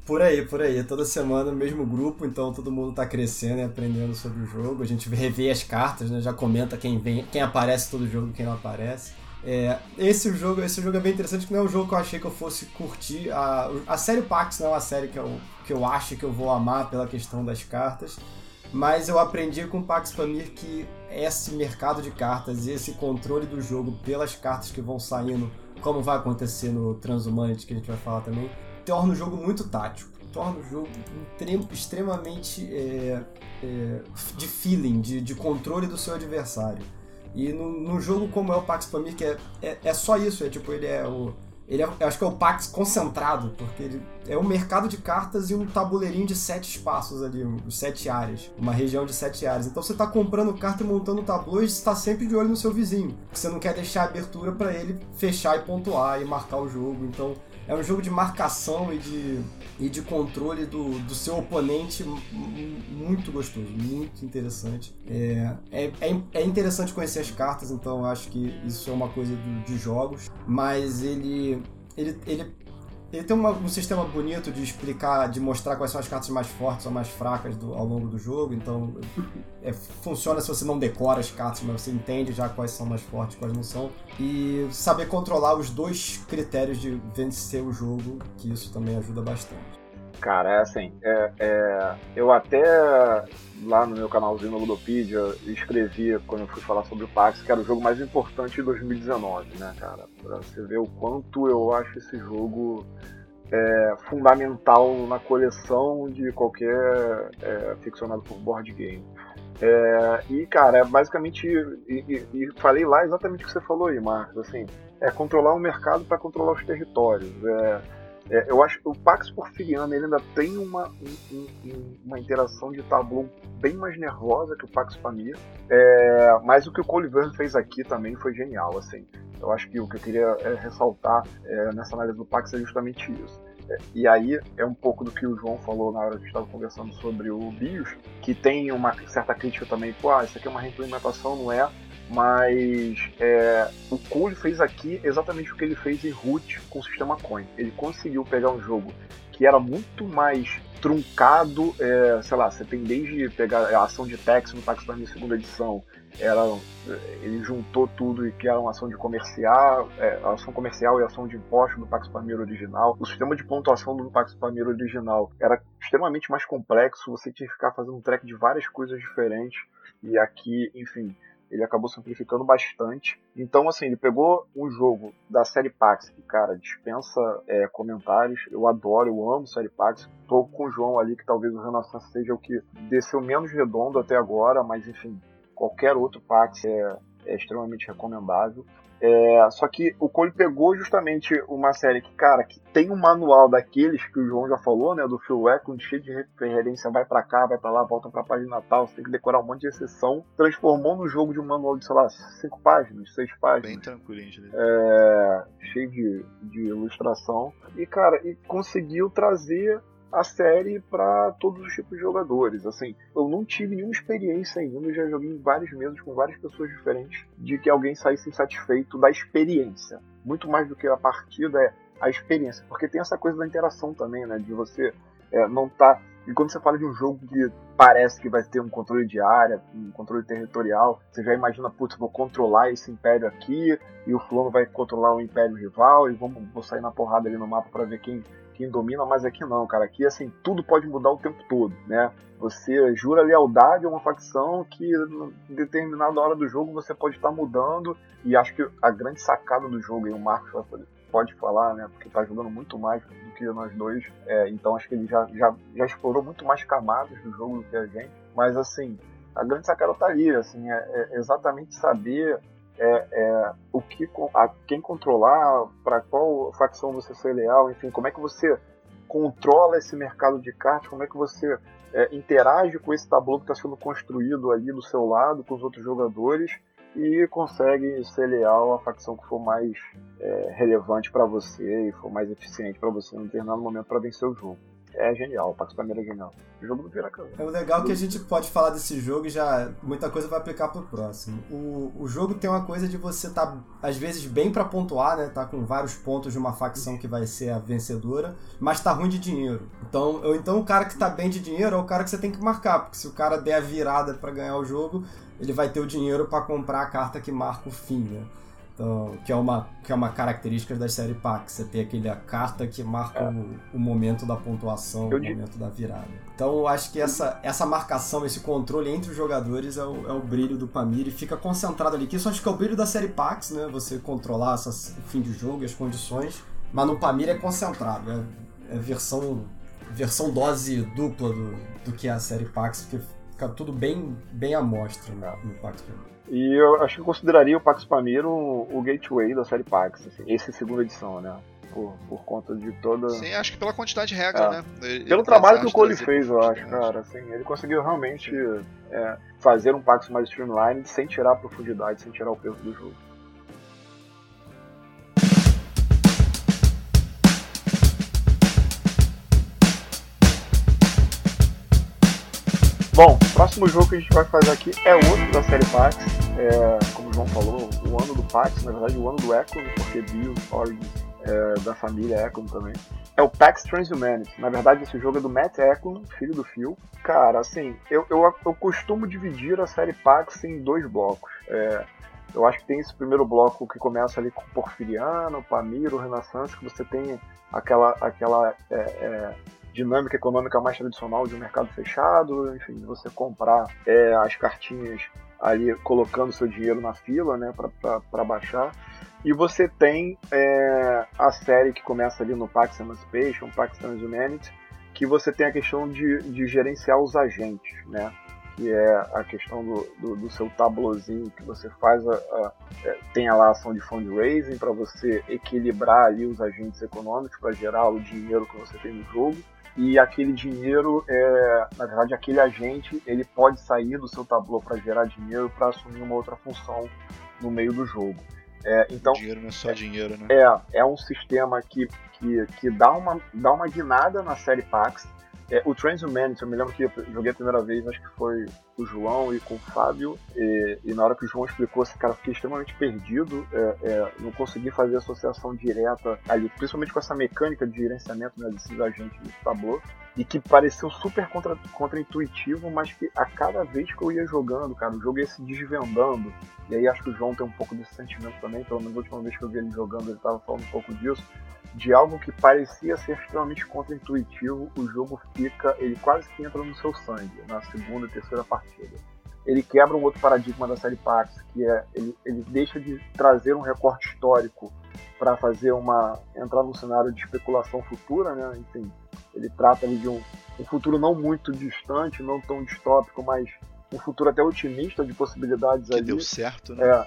Speaker 3: Por aí, por aí. Toda semana o mesmo grupo, então todo mundo tá crescendo e aprendendo sobre o jogo. A gente revê as cartas, né? Já comenta quem vem, quem aparece todo jogo, quem não aparece. É, esse jogo, esse jogo é bem interessante, porque não é um jogo que eu achei que eu fosse curtir. A, a série Pax não é uma série que eu, que eu acho que eu vou amar pela questão das cartas. Mas eu aprendi com o Pax Pamir que esse mercado de cartas e esse controle do jogo pelas cartas que vão saindo, como vai acontecer no Transhumanity, que a gente vai falar também, torna o jogo muito tático, torna o jogo extremamente é, é, de feeling, de, de, controle do seu adversário. E num jogo como é o Pax Pamir, que é, é, é, só isso, é tipo, ele é o. Ele é, acho que é o Pax concentrado, porque ele é um mercado de cartas e um tabuleirinho de sete espaços ali, sete áreas, uma região de sete áreas. Então você está comprando carta e montando tabu e está sempre de olho no seu vizinho, você não quer deixar abertura para ele fechar e pontuar e marcar o jogo. Então é um jogo de marcação e de, e de controle do, do seu oponente muito gostoso, muito interessante. É, é, é, é interessante conhecer as cartas, então acho que isso é uma coisa do, de jogos, mas ele, ele, ele ele tem uma, um sistema bonito de explicar, de mostrar quais são as cartas mais fortes ou mais fracas do, ao longo do jogo. Então, é, funciona se você não decora as cartas, mas você entende já quais são mais fortes e quais não são. E saber controlar os dois critérios de vencer o jogo, que isso também ajuda bastante.
Speaker 4: Cara, é assim, é, é, eu até lá no meu canalzinho no Ludopedia escrevi quando eu fui falar sobre o Pax que era o jogo mais importante de 2019, né, cara? Pra você ver o quanto eu acho esse jogo é, fundamental na coleção de qualquer é, ficcionado por board game. É, e, cara, é basicamente. E, e, e, falei lá exatamente o que você falou aí, Marcos. Assim, é controlar o mercado para controlar os territórios. É, é, eu acho que o Pax Porfiriano ele ainda tem uma, um, um, uma interação de tabu bem mais nervosa que o Pax Pamir. É, mas o que o Coliver fez aqui também foi genial. Assim. Eu acho que o que eu queria é, ressaltar é, nessa análise do Pax é justamente isso. E aí é um pouco do que o João falou na hora que a gente estava conversando sobre o BIOS, que tem uma certa crítica também, pô, ah, isso aqui é uma reimplementação, não é? Mas é, o Cole fez aqui exatamente o que ele fez em Root com o sistema Coin. Ele conseguiu pegar um jogo que era muito mais truncado, é, sei lá, você tem desde pegar a ação de Tex no na segunda edição, era, ele juntou tudo e que era uma ação de comercial, é, ação comercial e ação de imposto do Pax Palmeiro original. O sistema de pontuação do Pax Palmeiro original era extremamente mais complexo, você tinha que ficar fazendo um track de várias coisas diferentes. E aqui, enfim, ele acabou simplificando bastante. Então, assim, ele pegou um jogo da série Pax, que, cara, dispensa é, comentários. Eu adoro, eu amo série Pax. Tô com o João ali, que talvez o Renaissance seja o que desceu menos redondo até agora, mas enfim, qualquer outro Pax é, é extremamente recomendável. É, só que o Cole pegou justamente uma série que, cara, que tem um manual daqueles que o João já falou, né, do Phil Eklund, cheio de referência, vai para cá, vai para lá, volta pra página tal, você tem que decorar um monte de exceção, transformou no jogo de um manual de, sei lá, cinco páginas, seis páginas.
Speaker 2: Bem tranquilinho, né?
Speaker 4: É, cheio de, de ilustração. E, cara, e conseguiu trazer a série para todos os tipos de jogadores. Assim, eu não tive nenhuma experiência ainda, já joguei em vários meses com várias pessoas diferentes, de que alguém saísse insatisfeito da experiência. Muito mais do que a partida é a experiência, porque tem essa coisa da interação também, né, de você é, não tá e quando você fala de um jogo que parece que vai ter um controle de área, um controle territorial, você já imagina, putz, vou controlar esse império aqui, e o fulano vai controlar o império rival, e vamos, vou sair na porrada ali no mapa para ver quem, quem domina, mas aqui não, cara. Aqui, assim, tudo pode mudar o tempo todo, né? Você jura lealdade a uma facção que, em determinada hora do jogo, você pode estar mudando, e acho que a grande sacada do jogo, e o Marcos pode falar, né? Porque tá jogando muito mais do que nós dois. É, então acho que ele já, já, já explorou muito mais camadas do jogo do que a gente. Mas assim, a grande sacada tá ali, assim, é, é exatamente saber é, é, o que a quem controlar, para qual facção você ser leal, enfim, como é que você controla esse mercado de cartas, como é que você é, interage com esse tabuleiro que está sendo construído ali do seu lado, com os outros jogadores, e consegue ser leal à facção que for mais é, relevante para você e for mais eficiente para você um determinado momento para vencer o jogo. É genial, o Pax é genial. O jogo do Piracanga.
Speaker 3: É o legal que a gente pode falar desse jogo e já muita coisa vai aplicar pro próximo. O, o jogo tem uma coisa de você tá, às vezes, bem para pontuar, né? Tá com vários pontos de uma facção que vai ser a vencedora, mas tá ruim de dinheiro. Então, eu, então o cara que tá bem de dinheiro é o cara que você tem que marcar, porque se o cara der a virada para ganhar o jogo, ele vai ter o dinheiro para comprar a carta que marca o fim, né? Então, que é uma que é uma característica da série Pax, você tem aquele a carta que marca é. o, o, momento da pontuação, eu o momento da virada. Então, eu acho que essa, essa marcação, esse controle entre os jogadores é o, é o brilho do Pamir e fica concentrado ali. Que isso acho que é o brilho da série Pax, né? Você controlar essa, o fim de jogo e as condições, mas no Pamir é concentrado, é, é versão versão dose dupla do, do que é a série Pax, porque tudo bem, bem à mostra no, no Pax
Speaker 4: E eu acho que eu consideraria o Pax Pamiro o, o gateway da série Pax, assim, esse segunda edição, né? Por, por conta de toda.
Speaker 2: Sim, acho que pela quantidade de regra, é. né?
Speaker 4: Ele, Pelo trabalho que o Cole fez, eu acho, cara. Assim, ele conseguiu realmente é, fazer um Pax mais streamline sem tirar a profundidade, sem tirar o peso do jogo. Bom, o próximo jogo que a gente vai fazer aqui é outro da série Pax. É, como o João falou, o ano do Pax, na verdade o ano do Econ, porque Bill Origins é da família Econ também. É o Pax Transhumanity. Na verdade, esse jogo é do Matt Econ, filho do Phil. Cara, assim, eu, eu, eu costumo dividir a série Pax em dois blocos. É, eu acho que tem esse primeiro bloco que começa ali com Porfiriano, Pamiro, Renaissance, que você tem aquela, aquela é, é dinâmica econômica mais tradicional de um mercado fechado, enfim, de você comprar é, as cartinhas ali colocando seu dinheiro na fila, né, para baixar. E você tem é, a série que começa ali no Pax Emancipation, Pax Transhumanity, que você tem a questão de, de gerenciar os agentes, né? Que é a questão do, do, do seu tablozinho que você faz, a, a, é, tem a lá ação de fundraising para você equilibrar ali os agentes econômicos para gerar o dinheiro que você tem no jogo e aquele dinheiro, é, na verdade, aquele agente, ele pode sair do seu tabu para gerar dinheiro para assumir uma outra função no meio do jogo. É, então,
Speaker 2: dinheiro não é só dinheiro, né?
Speaker 4: É, é um sistema que, que, que dá, uma, dá uma guinada na série Pax, é, o Transhumanity, eu me lembro que eu joguei a primeira vez, acho que foi o João e com o Fábio, e, e na hora que o João explicou, esse cara, fiquei extremamente perdido, é, é, não consegui fazer associação direta ali, principalmente com essa mecânica de gerenciamento né, desses agentes do tabu, e que pareceu super contra, contra-intuitivo, mas que a cada vez que eu ia jogando, cara, o jogo ia se desvendando, e aí acho que o João tem um pouco desse sentimento também, pelo menos a última vez que eu vi ele jogando, ele estava falando um pouco disso, de algo que parecia ser extremamente contra-intuitivo, o jogo fica, ele quase que entra no seu sangue na segunda e terceira partida. Ele quebra um outro paradigma da série Pax, que é ele, ele deixa de trazer um recorte histórico para fazer uma entrar num cenário de especulação futura, né? Enfim, ele trata ali de um, um futuro não muito distante, não tão distópico, mas um futuro até otimista de possibilidades
Speaker 2: que
Speaker 4: ali.
Speaker 2: deu certo, né?
Speaker 4: É,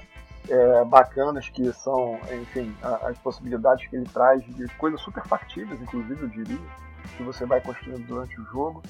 Speaker 4: é, bacanas que são, enfim, as possibilidades que ele traz de coisas super factíveis, inclusive, eu diria, que você vai construindo durante o jogo.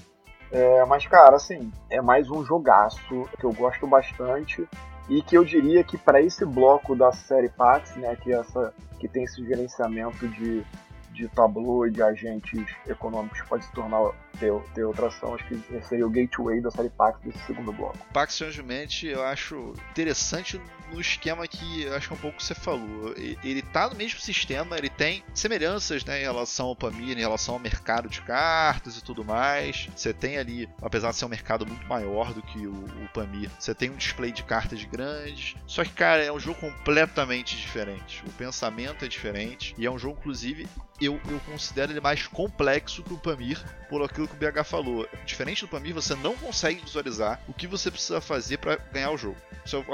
Speaker 4: É, mas, cara, assim, é mais um jogaço que eu gosto bastante e que eu diria que para esse bloco da série Pax, né, que, é essa, que tem esse gerenciamento de de tableau e de agentes econômicos pode se tornar ter, ter outra ação, acho que seria o gateway da série Pax desse segundo bloco.
Speaker 2: Pax Strangement eu acho interessante no esquema que acho que é um pouco você falou. Ele tá no mesmo sistema, ele tem semelhanças né, em relação ao Pamir, em relação ao mercado de cartas e tudo mais. Você tem ali, apesar de ser um mercado muito maior do que o, o Pamir, você tem um display de cartas grandes. Só que, cara, é um jogo completamente diferente. O pensamento é diferente e é um jogo, inclusive, eu, eu considero ele mais complexo que o Pamir, por aquilo que o BH falou. Diferente do Pamir, você não consegue visualizar o que você precisa fazer para ganhar o jogo.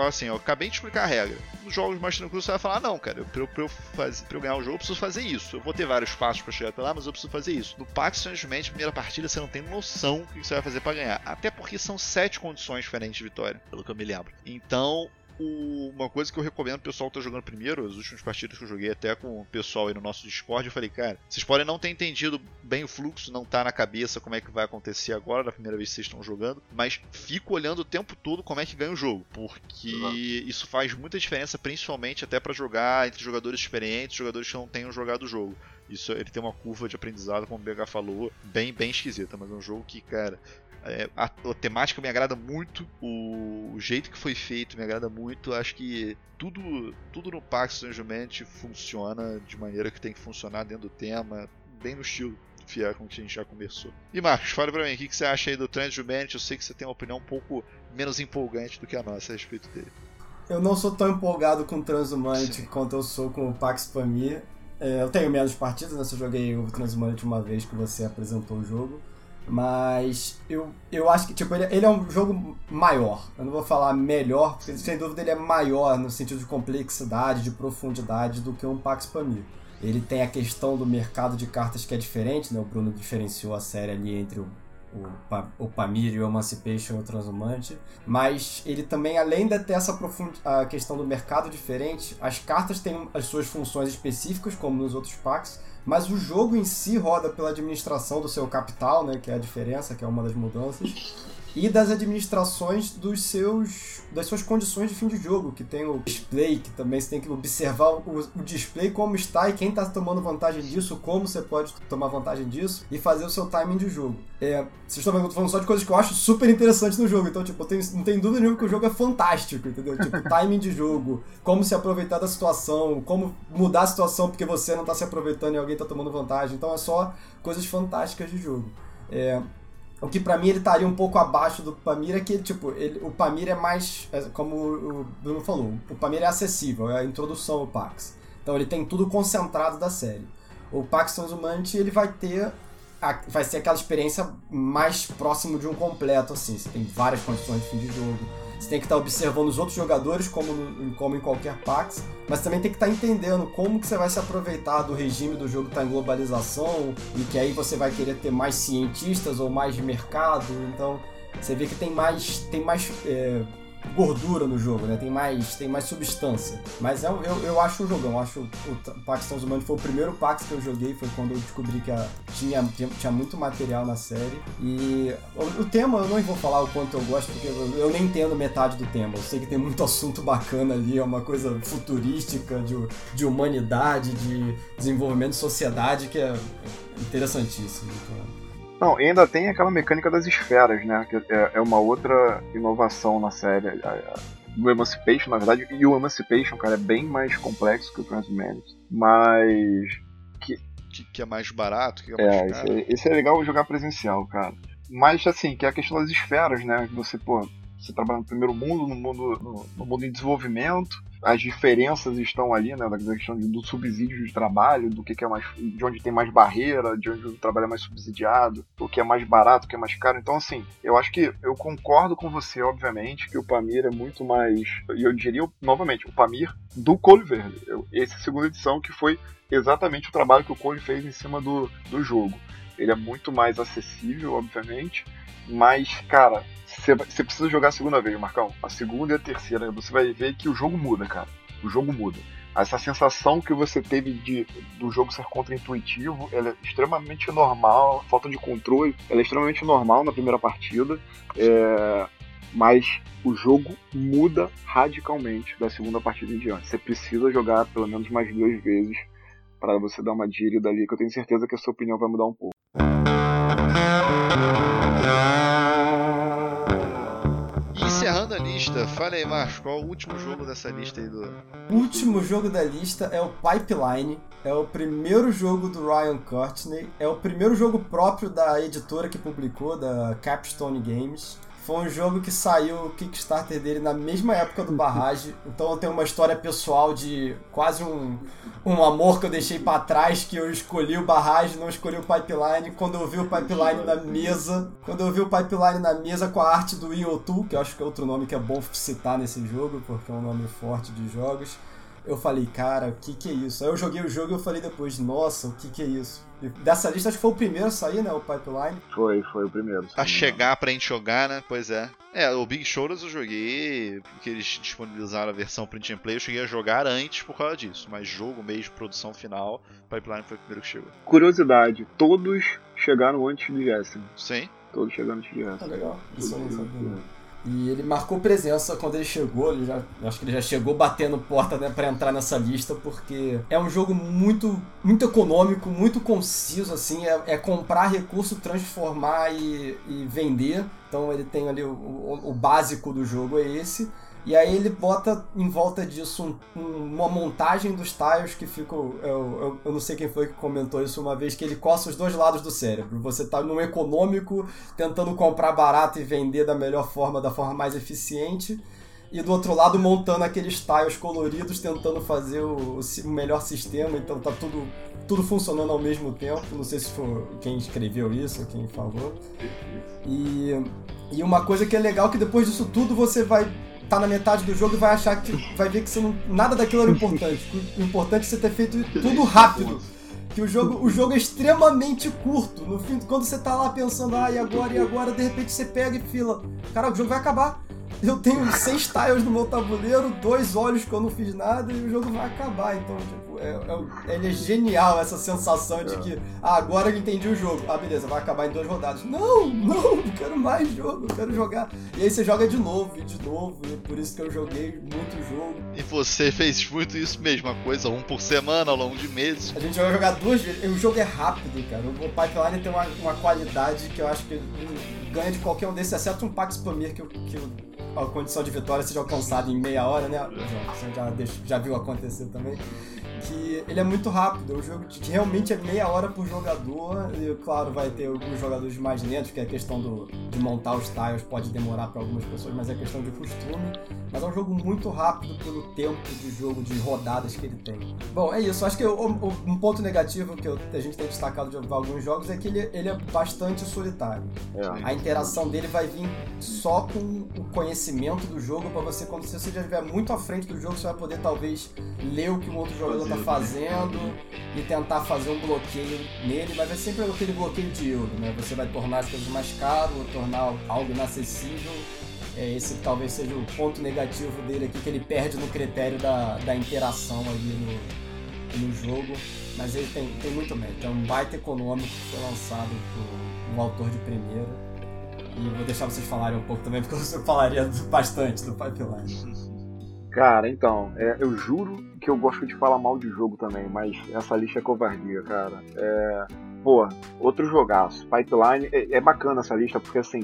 Speaker 2: Assim, eu acabei de explicar a regra. Nos jogos mais tranquilos você vai falar, não, cara, pra eu, pra eu, fazer, pra eu ganhar o jogo eu preciso fazer isso. Eu vou ter vários passos para chegar até lá, mas eu preciso fazer isso. No Pax Strangemente, primeira partida, você não tem noção do que você vai fazer para ganhar. Até porque são sete condições diferentes de vitória, pelo que eu me lembro. Então, o, uma coisa que eu recomendo o pessoal que tá jogando primeiro, as últimas partidas que eu joguei até com o pessoal aí no nosso Discord, eu falei, cara, vocês podem não ter entendido bem o fluxo, não tá na cabeça como é que vai acontecer agora, da primeira vez que vocês estão jogando, mas fico olhando o tempo todo como é que ganha o jogo, porque uhum. isso faz muita diferença, principalmente até para jogar entre jogadores experientes, jogadores que não tenham jogado o jogo. Isso ele tem uma curva de aprendizado, como o BH falou, bem, bem esquisita, mas é um jogo que, cara, é, a, a, temática me agrada muito, o, o, jeito que foi feito me agrada muito. Acho que tudo, tudo no Pax Strangemente funciona de maneira que tem que funcionar dentro do tema, bem no estilo fiel com o que a gente já conversou. E Marcos, fala pra mim, o que, que você acha aí do Transhumanity? Eu sei que você tem uma opinião um pouco menos empolgante do que a nossa a respeito dele.
Speaker 3: Eu não sou tão empolgado com o Transhumanity quanto eu sou com o Pax Pamir. É, eu tenho menos partidas, né? Eu joguei o Transhumanity uma vez que você apresentou o jogo. Mas eu, eu acho que tipo, ele, ele, é um jogo maior. Eu não vou falar melhor, porque sem dúvida ele é maior no sentido de complexidade, de profundidade do que um Pax Pamir. Ele tem a questão do mercado de cartas que é diferente, né? O Bruno diferenciou a série ali entre o, o, o Pamir e o Emancipation e o Transumante. Mas ele também, além de ter essa a questão do mercado diferente, as cartas têm as suas funções específicas, como nos outros packs, mas o jogo em si roda pela administração do seu capital, né, que é a diferença, que é uma das mudanças e das administrações dos seus das suas condições de fim de jogo, que tem o display, que também você tem que observar o, o display como está e quem está tomando vantagem disso, como você pode tomar vantagem disso e fazer o seu timing de jogo. É, vocês estão vendo, eu tô falando só de coisas que eu acho super interessantes no jogo, então tipo, tenho, não tem dúvida nenhuma que o jogo é fantástico, entendeu? Tipo, timing de jogo, como se aproveitar da situação, como mudar a situação porque você não está se aproveitando e alguém está tomando vantagem, então é só coisas fantásticas de jogo. É, o que para mim ele estaria um pouco abaixo do Pamir é que, tipo, ele, o Pamir é mais, é, como o Bruno falou, o Pamir é acessível, é a introdução ao Pax. Então ele tem tudo concentrado da série. O Pax Transumante ele vai ter a, vai ser aquela experiência mais próximo de um completo, assim. Você tem várias condições de fim de jogo. Você tem que estar tá observando os outros jogadores, como, no, como em qualquer PAX, mas também tem que estar tá entendendo como que você vai se aproveitar do regime do jogo estar tá em globalização e que aí você vai querer ter mais cientistas ou mais mercado. Então, você vê que tem mais, tem mais é, gordura no jogo, né? Tem mais, tem mais substância. Mas é, eu, eu acho um jogão. Eu acho o Pax Humanos foi o primeiro Pax que eu joguei, foi quando eu descobri que a, tinha, tinha, tinha, muito material na série. E o, o, tema eu não vou falar o quanto eu gosto, porque eu, eu, nem entendo metade do tema. Eu sei que tem muito assunto bacana ali, é uma coisa futurística, de, de humanidade, de desenvolvimento de sociedade, que é interessantíssimo. Então.
Speaker 4: Não, ainda tem aquela mecânica das esferas, né? Que é, é uma outra inovação na série. No Emancipation, na verdade, e o Emancipation, cara, é bem mais complexo que o Transhumanity. Mas.
Speaker 2: Que, que, que é mais barato, que é,
Speaker 4: é mais é, caro. Esse, esse é legal jogar presencial, cara. Mas assim, que é a questão das esferas, né? Que você, pô, você trabalha no primeiro mundo, no mundo, no, no mundo em desenvolvimento, as diferenças estão ali, né, da questão do subsídio de trabalho, do que, que é mais, de onde tem mais barreira, de onde o trabalho é mais subsidiado, o que é mais barato, o que é mais caro. Então, assim, eu acho que eu concordo com você, obviamente, que o Pamir é muito mais, e eu diria novamente, o Pamir do Cole Verde. Essa é segunda edição que foi exatamente o trabalho que o Cole fez em cima do, do jogo. Ele é muito mais acessível, obviamente, mas, cara, você precisa jogar a segunda vez, Marcão. A segunda e a terceira, você vai ver que o jogo muda, cara. O jogo muda. Essa sensação que você teve de do jogo ser contra-intuitivo, ela é extremamente normal. Falta de controle, ela é extremamente normal na primeira partida. É, mas o jogo muda radicalmente da segunda partida em diante. Você precisa jogar pelo menos mais duas vezes para você dar uma dívida ali, que eu tenho certeza que a sua opinião vai mudar um pouco.
Speaker 2: Encerrando a lista, fala aí, Marcos, qual é o último jogo dessa lista aí do.
Speaker 3: O último jogo da lista é o Pipeline. É o primeiro jogo do Ryan Courtney. É o primeiro jogo próprio da editora que publicou, da Capstone Games. Foi um jogo que saiu o Kickstarter dele na mesma época do Barrage. Então eu tenho uma história pessoal de quase um, um amor que eu deixei para trás, que eu escolhi o Barrage, não escolhi o Pipeline. Quando eu vi o Pipeline na mesa, quando eu vi o Pipeline na mesa com a arte do Iotu, que eu acho que é outro nome que é bom citar nesse jogo, porque é um nome forte de jogos eu falei, cara, o que que é isso? Aí eu joguei o jogo e eu falei depois, nossa, o que que é isso? E dessa lista acho que foi o primeiro a sair, né, o Pipeline.
Speaker 4: Foi, foi o primeiro.
Speaker 2: A chegar pra gente jogar, né, pois é. É, o Big Shoulders eu joguei, porque eles disponibilizaram a versão print and play, eu cheguei a jogar antes por causa disso, mas jogo mesmo, produção final, Pipeline foi o primeiro que chegou.
Speaker 4: Curiosidade, todos chegaram antes de Jessen.
Speaker 2: Sim.
Speaker 4: Todos chegaram antes de Jessen.
Speaker 3: Ah, legal. Isso eu não sabia. E ele marcou presença quando ele chegou, ele já, acho que ele já chegou batendo porta né, para entrar nessa lista, porque é um jogo muito, muito econômico, muito conciso, assim, é, é comprar recurso, transformar e, e, vender. Então ele tem ali o, o, o básico do jogo é esse. E aí ele bota em volta disso um, uma montagem dos tiles que ficam. Eu, eu, eu, não sei quem foi que comentou isso uma vez, que ele coça os dois lados do cérebro. Você tá num econômico, tentando comprar barato e vender da melhor forma, da forma mais eficiente. E do outro lado montando aqueles tiles coloridos, tentando fazer o, o melhor sistema. Então tá tudo, tudo funcionando ao mesmo tempo. Não sei se foi quem escreveu isso, quem falou. E, e uma coisa que é legal é que depois disso tudo você vai tá na metade do jogo e vai achar que vai ver que você não, nada daquilo era importante. O importante é você ter feito tudo rápido. Que o jogo, o jogo é extremamente curto. No fim, quando você tá lá pensando, ah, e agora, e agora, de repente você pega e fila. Cara, o jogo vai acabar. Eu tenho seis tiles no meu tabuleiro, dois olhos que eu não fiz nada e o jogo vai acabar. Então, tipo, é, é, ele é genial essa sensação de que ah, agora eu entendi o jogo. Ah, beleza, vai acabar em duas rodadas. Não, não, não quero mais jogo, quero jogar. E aí você joga de novo e de novo. E é por isso que eu joguei muito jogo.
Speaker 2: E você fez muito isso mesma coisa, um por semana ao longo de meses.
Speaker 3: A gente vai jogar duas vezes. O jogo é rápido, cara. O Pipeline tem uma, uma qualidade que eu acho que ganha de qualquer um desses, exceto um Pax Pamir que eu, que eu a condição de vitória seja alcançada em meia hora, né? Você já, já viu acontecer também. Que ele é muito rápido. É um jogo que realmente é meia hora por jogador. E claro, vai ter alguns jogadores mais lentos, que é a questão do, de montar os tiles pode demorar para algumas pessoas, mas é questão de costume. Mas é um jogo muito rápido pelo tempo de jogo, de rodadas que ele tem. Bom, é isso. Acho que o, o, um ponto negativo que eu, a gente tem destacado de alguns jogos é que ele, ele é bastante solitário. É. A interação dele vai vir só com o conhecimento do jogo para você, quando você já estiver muito à frente do jogo, você vai poder talvez ler o que o outro jogador está fazendo e tentar fazer um bloqueio nele, mas é sempre aquele bloqueio de euro, né? Você vai tornar as coisas mais caras, tornar algo inacessível. É, esse talvez seja o ponto negativo dele aqui, que ele perde no critério da, da interação ali no, no jogo. Mas ele tem, tem muito mérito. É um baita econômico que foi lançado por um autor de primeira. E vou deixar vocês falarem um pouco também, porque eu falaria bastante do Pipeline.
Speaker 4: Cara, então, é, eu juro que eu gosto de falar mal de jogo também, mas essa lista é covardia, cara. É, pô, outro jogaço. Pipeline, é, é bacana essa lista, porque assim,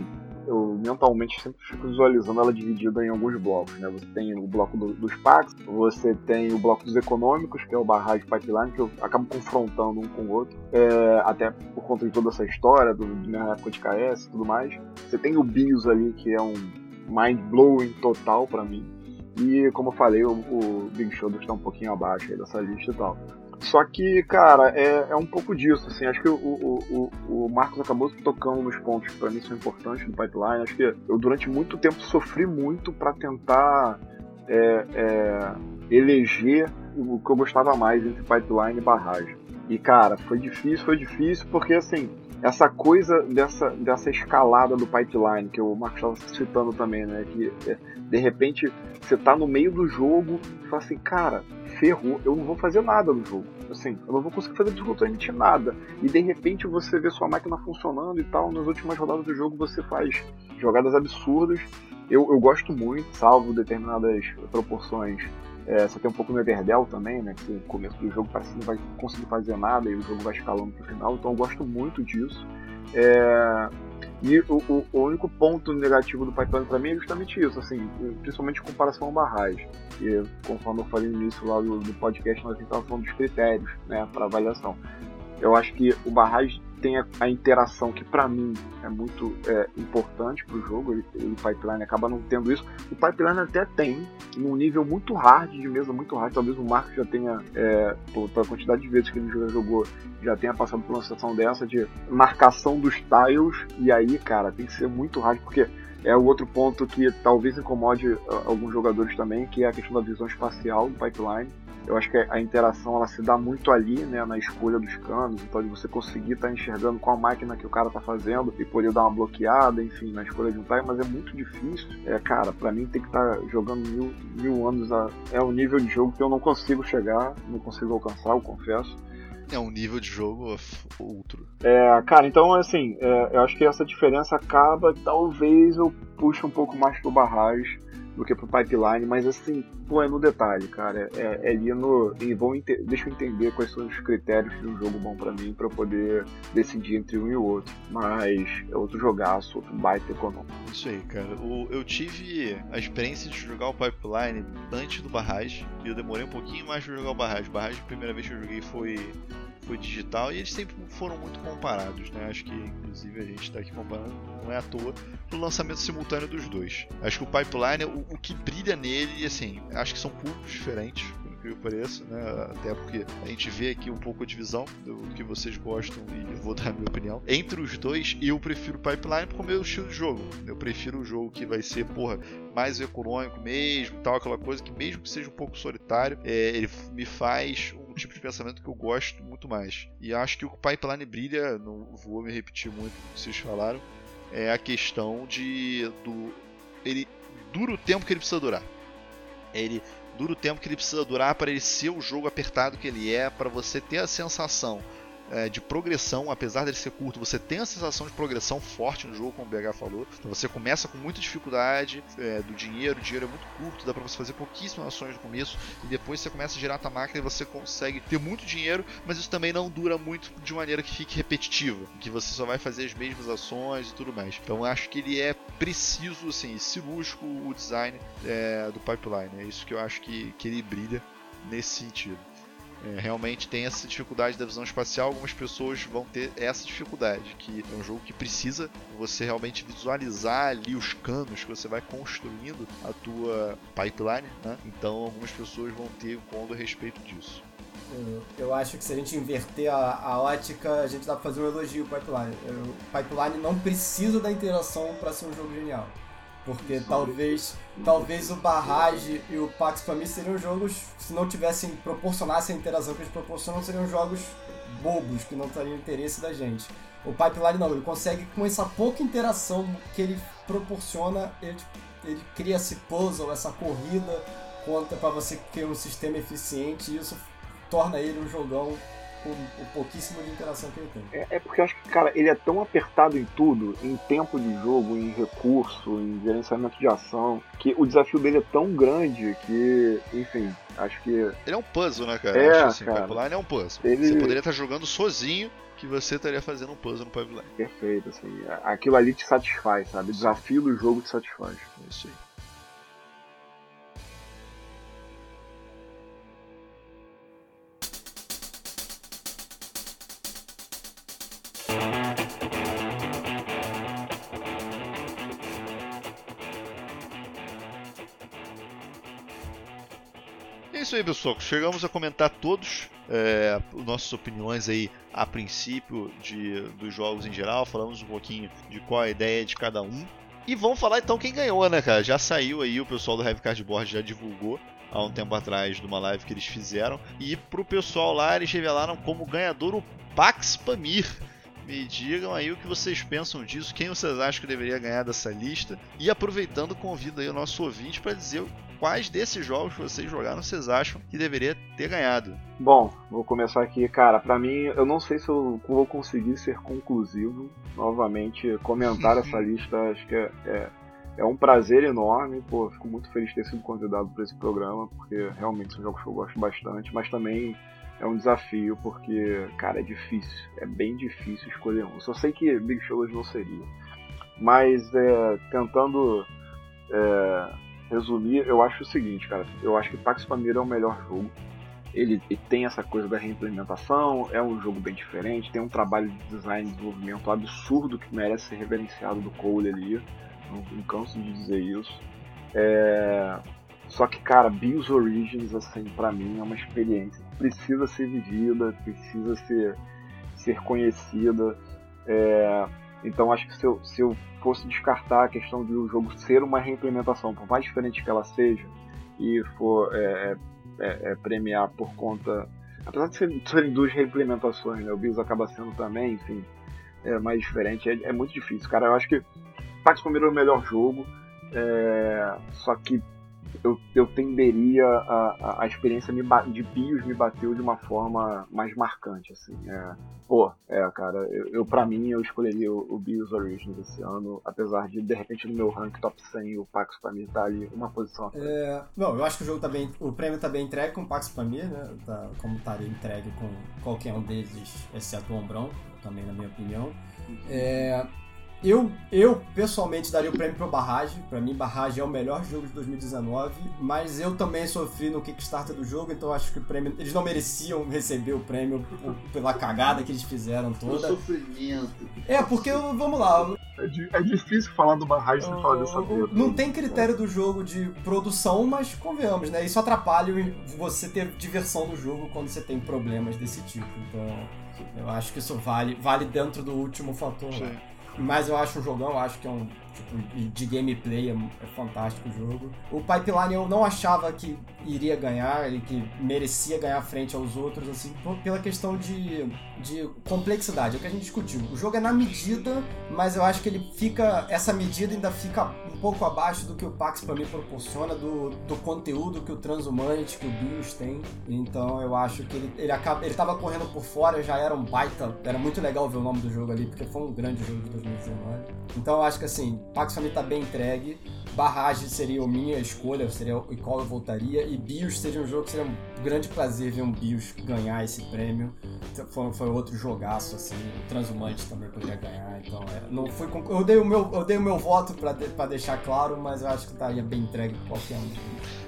Speaker 4: eu mentalmente sempre fico visualizando ela dividida em alguns blocos, né? Você tem o bloco do, dos packs, você tem o bloco dos econômicos, que é o barragem pipeline, que eu acabo confrontando um com o outro, é, até por conta de toda essa história, do, minha época de KS e tudo mais. Você tem o BIOS ali, que é um mind-blowing total para mim. E como eu falei, o, o Big Show está um pouquinho abaixo aí dessa lista e tal. Só que, cara, é, é um pouco disso, assim. Acho que o, o, o, o Marcos acabou tocando nos pontos que pra mim são importantes do pipeline. Acho que eu, durante muito tempo, sofri muito para tentar é, é, eleger o que eu gostava mais entre pipeline e barragem. E, cara, foi difícil, foi difícil, porque, assim, essa coisa dessa, dessa escalada do pipeline, que o Marcos estava citando também, né? Que é, de repente você tá no meio do jogo e fala assim, cara, ferrou, eu não vou fazer nada no jogo. Assim, eu não vou conseguir fazer absolutamente nada. E de repente você vê sua máquina funcionando e tal, nas últimas rodadas do jogo você faz jogadas absurdas. Eu, eu gosto muito, salvo determinadas proporções. É, você tem um pouco no Everdell também, né? Que no começo do jogo parece que não vai conseguir fazer nada e o jogo vai escalando pro final. Então eu gosto muito disso. É, e o, o, o, único ponto negativo do Python para mim é justamente isso, assim, principalmente em comparação ao barragem. E conforme eu falei no início lá do, do podcast, nós estávamos falando dos critérios né, para avaliação. Eu acho que o barragem tem a, a interação que para mim é muito é, importante para o jogo, ele, o Pipeline acaba não tendo isso. O Pipeline até tem, num nível muito hard, de mesa muito hard, talvez o Marco já tenha, é, pela quantidade de vezes que ele já jogou, já tenha passado por uma situação dessa de marcação dos tiles, e aí, cara, tem que ser muito hard, porque é o outro ponto que talvez incomode alguns jogadores também, que é a questão da visão espacial do pipeline. Eu acho que a interação ela se dá muito ali, né, na escolha dos canos, então de você conseguir estar tá enxergando qual máquina que o cara tá fazendo e poder dar uma bloqueada, enfim, na escolha de um time, mas é muito difícil. É, cara, para mim tem que estar tá jogando mil, mil anos, a, é um nível de jogo que eu não consigo chegar, não consigo alcançar, eu confesso.
Speaker 2: É um nível de jogo outro.
Speaker 4: É, cara, então assim, é, eu acho que essa diferença acaba, talvez eu puxe um pouco mais pro barragem do que pro pipeline, mas assim, pô, é no detalhe, cara. É, é ali no. E vão deixa eu entender quais são os critérios de um jogo bom para mim para poder decidir entre um e o outro. Mas é outro jogaço, outro baita econômico.
Speaker 2: Isso aí, cara. O, eu tive a experiência de jogar o pipeline antes do barragem. E eu demorei um pouquinho mais pra jogar o barragem. O barragem, a primeira vez que eu joguei foi foi digital e eles sempre foram muito comparados, né? Acho que inclusive a gente está aqui comparando, não é à toa, no lançamento simultâneo dos dois. Acho que o Pipeline, o, o que brilha nele, assim, acho que são públicos diferentes, incrível pareça, né? Até porque a gente vê aqui um pouco a divisão do que vocês gostam e vou dar a minha opinião. Entre os dois, eu prefiro Pipeline por meu estilo de jogo. Eu prefiro o jogo que vai ser, porra, mais econômico mesmo, tal, aquela coisa que mesmo que seja um pouco solitário, é, ele me faz um tipo de pensamento que eu gosto muito mais. E acho que o Pipeline brilha, não vou me repetir muito o que vocês falaram, é a questão de do ele dura o tempo que ele precisa durar. Ele dura o tempo que ele precisa durar para ele ser o jogo apertado que ele é, para você ter a sensação é, de progressão, apesar dele ser curto, você tem a sensação de progressão forte no jogo, como o BH falou. Você começa com muita dificuldade é, do dinheiro, o dinheiro é muito curto, dá para você fazer pouquíssimas ações no começo, e depois você começa a girar a máquina e você consegue ter muito dinheiro, mas isso também não dura muito de maneira que fique repetitiva, que você só vai fazer as mesmas ações e tudo mais. Então acho que ele é preciso, assim, cirúrgico o design é, do pipeline. É isso que eu acho que, que ele brilha nesse sentido. É, realmente tem essa dificuldade da visão espacial, algumas pessoas vão ter essa dificuldade, que é um jogo que precisa você realmente visualizar ali os canos que você vai construindo a tua pipeline, né? Então algumas pessoas vão ter um conto a respeito disso.
Speaker 3: Eu acho que se a gente inverter a, a ótica, a gente dá pra fazer um elogio ao Pipeline. O Pipeline não precisa da interação para ser um jogo genial. Porque talvez talvez o Barrage e o Pax para mim seriam jogos, se não tivessem, proporcionassem a interação que eles proporcionam, seriam jogos bobos, que não teriam interesse da gente. O Pipeline não, ele consegue, com essa pouca interação que ele proporciona, ele, ele cria esse puzzle, essa corrida conta para você criar um sistema eficiente e isso torna ele um jogão com o pouquíssimo de interação que ele tem.
Speaker 4: É, é, porque eu acho que, cara, ele é tão apertado em tudo, em tempo de jogo, em recurso, em gerenciamento de ação, que o desafio dele é tão grande que, enfim, acho que.
Speaker 2: Ele é um puzzle, né, cara?
Speaker 4: É,
Speaker 2: acho assim,
Speaker 4: cara.
Speaker 2: Pipeline é um puzzle.
Speaker 4: Ele-
Speaker 2: Você poderia estar jogando sozinho que você estaria fazendo um puzzle no Pipeline.
Speaker 4: Perfeito, assim. Aquilo ali te satisfaz, sabe? O desafio do jogo te satisfaz.
Speaker 2: É isso aí. Isso aí, pessoal. Chegamos a comentar todos é, as nossas opiniões aí a princípio de, dos jogos em geral. Falamos um pouquinho de qual a ideia de cada um. E vamos falar então quem ganhou, né, cara? Já saiu aí, o pessoal do Heavy Cardboard já divulgou há um tempo atrás de uma live que eles fizeram. E pro pessoal lá, eles revelaram como ganhador o Pax Pamir. Me digam aí o que vocês pensam disso, quem vocês acham que deveria ganhar dessa lista. E aproveitando, convido aí o nosso ouvinte para dizer quais desses jogos vocês jogaram vocês acham que deveria ter ganhado.
Speaker 4: Bom, vou começar aqui, cara. Pra mim, eu não sei se eu vou conseguir ser conclusivo. Novamente, comentar essa lista, acho que é, é, é um prazer enorme. Pô, fico muito feliz de ter sido convidado para esse programa, porque realmente são jogos que eu gosto bastante, mas também é um desafio, porque, cara, é difícil. É bem difícil escolher um. Eu só sei que Big Show não seria. Mas, é, tentando é, resumir, eu acho o seguinte, cara. Eu acho que Pax Pamir é o melhor jogo. Ele, ele tem essa coisa da reimplementação, é um jogo bem diferente, tem um trabalho de design e desenvolvimento absurdo que merece ser reverenciado do Cole ali. Não, não canso de dizer isso. É, Só que, cara, Bills Origins, assim, pra mim é uma experiência que precisa ser vivida, precisa ser, ser conhecida. É, Então acho que se eu, se eu fosse descartar a questão de o jogo ser uma reimplementação, por mais diferente que ela seja, e for é, é, é, premiar por conta. Apesar de serem, serem duas reimplementações, né? O Bills acaba sendo também, enfim, é mais diferente, é, é muito difícil. Cara, eu acho que Pax Palmeiras é o melhor jogo, é, só que eu, eu tenderia a, a, experiência de BIOS me bateu de uma forma mais marcante, assim. É, pô, é, cara, eu, eu pra mim eu escolheria o, o BIOS Origins esse ano, apesar de de repente no meu rank top 100 o Pax pra mim tá ali uma posição.
Speaker 3: É, bom, eu acho que o jogo tá bem. O prêmio tá bem entregue com o Pax Pamir, né? Tá, como estaria entregue com qualquer um deles, exceto o Ombrão, também na minha opinião. É, eu, eu pessoalmente daria o prêmio pro Barrage. Pra mim, Barrage é o melhor jogo de 2019. Mas eu também sofri no Kickstarter do jogo, então acho que o prêmio. Eles não mereciam receber o prêmio pela cagada que eles fizeram toda.
Speaker 5: sofrimento.
Speaker 3: É, porque vamos lá,
Speaker 4: É, é difícil falar do Barragem sem falar dessa
Speaker 3: o-
Speaker 4: treta.
Speaker 3: Não tem critério do jogo de produção, mas convenhamos, né? Isso atrapalha o- você ter diversão no jogo quando você tem problemas desse tipo. Então, eu acho que isso vale, vale dentro do último fator.
Speaker 2: Sim.
Speaker 3: Mas eu acho um jogão, acho que é um tipo de gameplay, é, é fantástico o jogo. O Pipeline eu não achava que iria ganhar, ele que merecia ganhar frente aos outros, assim, pela questão de, de complexidade, é o que a gente discutiu. O jogo é na medida, mas eu acho que ele fica. Essa medida ainda fica um pouco abaixo do que o Pax pra mim proporciona, do, do conteúdo que o Transhumante, que o Bios tem. Então eu acho que ele, ele acaba. Ele tava correndo por fora, já era um baita. Era muito legal ver o nome do jogo ali, porque foi um grande jogo de 2019. Então eu acho que assim, Pax pra mim tá bem entregue. Barrage seria a minha escolha, seria o qual eu voltaria. E Bios seria um jogo que seria um grande prazer ver um Bios ganhar esse prêmio. Foi, foi outro jogaço, assim. O também poderia ganhar. Então, é, não com- eu, dei o meu, eu dei o meu voto pra, de- pra deixar claro, mas eu acho que estaria bem entregue qualquer um.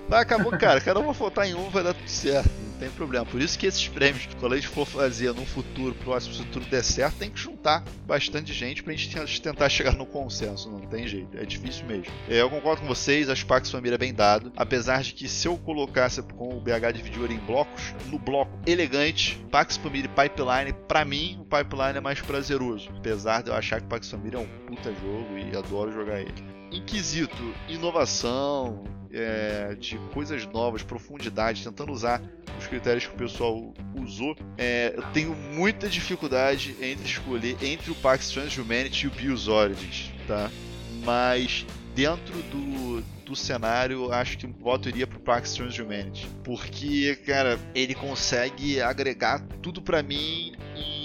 Speaker 2: Tá, acabou, cara. Cada um vai votar em um, vai dar tudo certo. Tem problema. Por isso que esses prêmios, quando a gente for fazer num futuro próximo, se tudo der certo, tem que juntar bastante gente pra gente tentar chegar no consenso. Não tem jeito, é difícil mesmo. É, eu concordo com vocês, que Pax Família é bem dado. Apesar de que se eu colocasse com o BH dividido em blocos, no bloco elegante, Pax Família e Pipeline, pra mim, o Pipeline é mais prazeroso. Apesar de eu achar que Pax Família é um puta jogo e adoro jogar ele. Inquisito, inovação, é, de coisas novas, profundidade, tentando usar os critérios que o pessoal usou, é, eu tenho muita dificuldade entre escolher entre o Pax Transhumanity e o Bios Origins, tá? Mas dentro do, do cenário, acho que o voto iria pro Pax Transhumanity. Porque, cara, ele consegue agregar tudo para mim e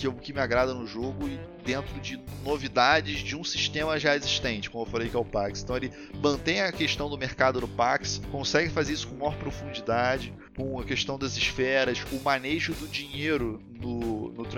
Speaker 2: que, eu, que me agrada no jogo e dentro de novidades de um sistema já existente, como eu falei que é o Pax. Então ele mantém a questão do mercado no Pax, consegue fazer isso com maior profundidade, com a questão das esferas, o manejo do dinheiro no, no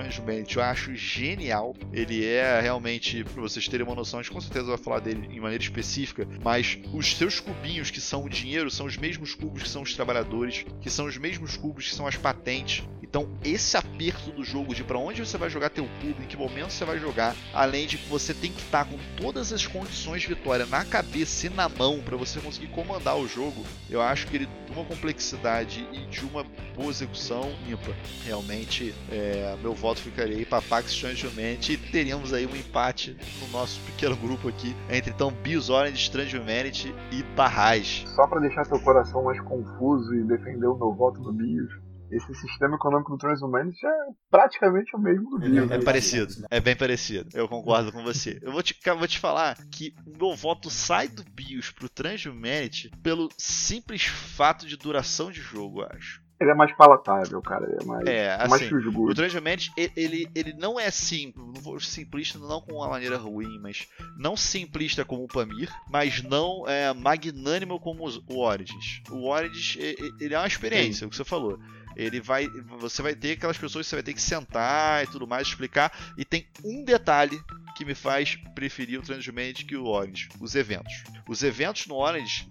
Speaker 2: eu acho genial. Ele é realmente, para vocês terem uma noção, a gente com certeza vai falar dele em maneira específica, mas os seus cubinhos que são o dinheiro são os mesmos cubos que são os trabalhadores, que são os mesmos cubos que são as patentes. Então esse aperto do jogo de para onde você vai jogar teu cubo, em que momento você vai jogar, além de que você tem que estar com todas as condições de vitória na cabeça e na mão para você conseguir comandar o jogo, eu acho que ele tem uma complexidade e de uma boa execução ímpar. Realmente, é, meu voto ficaria aí para Pax Strange e teríamos aí um empate no nosso pequeno grupo aqui entre então Bios Orange, Strange Humanity e Barrage.
Speaker 4: Só para deixar seu coração mais confuso e defender o meu voto no Bios, esse sistema econômico do Transhumanity é praticamente o mesmo do Bios.
Speaker 2: É, é parecido, é bem parecido. Eu concordo com você. Eu vou te, vou te falar que o meu voto sai do BIOS pro Transhumanity pelo simples fato de duração de jogo, eu acho.
Speaker 4: Ele é mais palatável, cara. Ele é mais,
Speaker 2: é, assim,
Speaker 4: mais
Speaker 2: O Transhumanity, ele, ele não é simples, não vou simplista não com uma maneira ruim, mas não simplista como o Pamir, mas não é magnânimo como o Origins. O Origins, ele é uma experiência, Sim. o que você falou ele vai você vai ter aquelas pessoas que você vai ter que sentar e tudo mais explicar e tem um detalhe que me faz preferir o Transhumanity que o Orange, os eventos. Os eventos no Orange,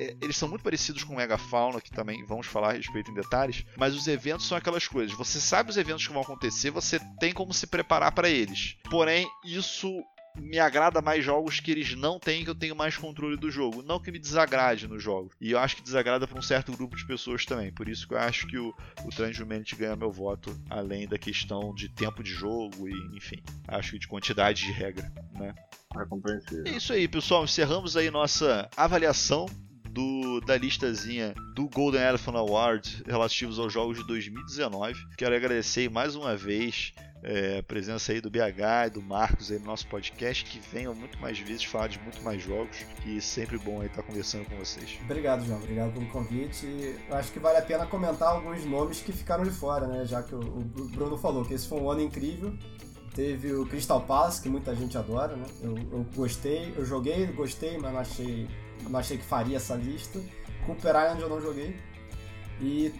Speaker 2: é, eles são muito parecidos com o Megafauna, que também vamos falar a respeito em detalhes, mas os eventos são aquelas coisas, você sabe os eventos que vão acontecer, você tem como se preparar para eles. Porém, isso me agrada mais jogos que eles não têm, que eu tenho mais controle do jogo. Não que me desagrade no jogo. E eu acho que desagrada para um certo grupo de pessoas também. Por isso que eu acho que o, o Transhumanity ganha meu voto, além da questão de tempo de jogo e, enfim, acho que de quantidade de regra, né?
Speaker 4: É compreensível.
Speaker 2: É isso aí, pessoal. Encerramos aí nossa avaliação do, da listazinha do Golden Elephant Award relativos aos jogos de 2019. Quero agradecer mais uma vez é, a presença aí do BH e do Marcos aí no nosso podcast, que venham muito mais vezes falar de muito mais jogos, e sempre bom aí estar conversando com vocês.
Speaker 3: Obrigado, João. Obrigado pelo convite. Acho que vale a pena comentar alguns nomes que ficaram de fora, né? Já que o, o Bruno falou que esse foi um ano incrível. Teve o Crystal Palace, que muita gente adora, né? Eu, eu gostei, eu joguei, gostei, mas não achei não achei que faria essa lista. Cooper Island eu não joguei. E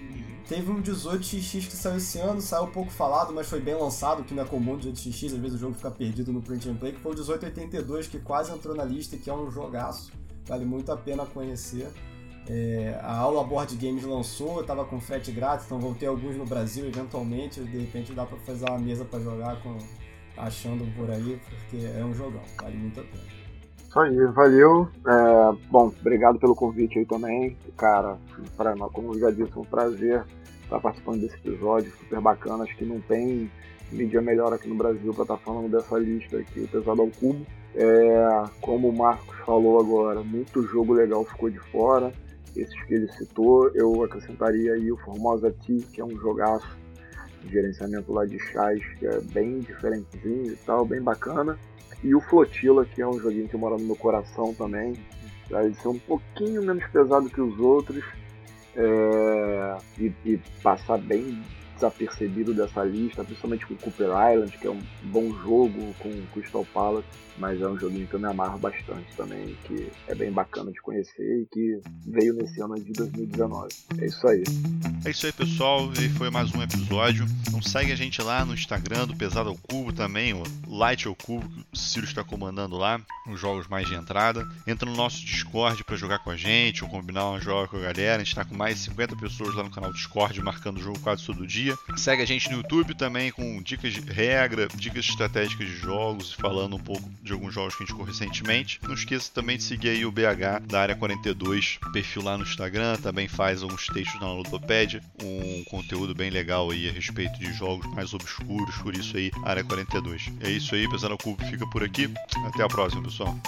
Speaker 3: teve um 18xx que saiu esse ano, saiu pouco falado, mas foi bem lançado, que não é comum 18xx, às vezes o jogo fica perdido no print and play, que foi o 1882, que quase entrou na lista, que é um jogaço, vale muito a pena conhecer. É, a aula Board Games lançou, eu tava com frete grátis, então vou ter alguns no Brasil eventualmente, de repente dá pra fazer uma mesa para jogar com achando por aí, porque é um jogão, vale muito a pena.
Speaker 4: Isso aí, valeu. É, bom, obrigado pelo convite aí também. Cara, pra, como já disse, é um prazer estar participando desse episódio, super bacana. Acho que não tem mídia melhor aqui no Brasil para estar falando dessa lista aqui, pesado ao cubo. É, como o Marcos falou agora, muito jogo legal ficou de fora. Esses que ele citou, eu acrescentaria aí o Formosa T, que é um jogaço de gerenciamento lá de chás, que é bem diferentezinho e tal, bem bacana. E o Flotila, que é um joguinho que mora no meu coração também. Ele ser um pouquinho menos pesado que os outros. É, e, e, passar bem desapercebido dessa lista, principalmente com Cooper Island, que é um bom jogo com Crystal Palace, mas é um joguinho que eu me amarro bastante também, que é bem bacana de conhecer e que veio nesse ano de 2019. É isso aí.
Speaker 2: É isso aí, pessoal, e foi mais um episódio. Então segue a gente lá no Instagram do Pesado ao Cubo também, o Light ao Cubo, que o Ciro está comandando lá, os jogos mais de entrada. Entra no nosso Discord para jogar com a gente ou combinar uma joga com a galera. A gente está com mais de 50 pessoas lá no canal Discord marcando o jogo quase todo dia. Segue a gente no YouTube também com dicas de regra, dicas estratégicas de jogos falando um pouco de alguns jogos que a gente jogou recentemente. Não esqueça também de seguir aí o BH da área 42, perfil lá no Instagram, também faz alguns textos na Ludopédia, um conteúdo bem legal aí a respeito de jogos mais obscuros, por isso aí, área 42. É isso aí, pessoal, o Cubo fica por aqui. Até a próxima, pessoal.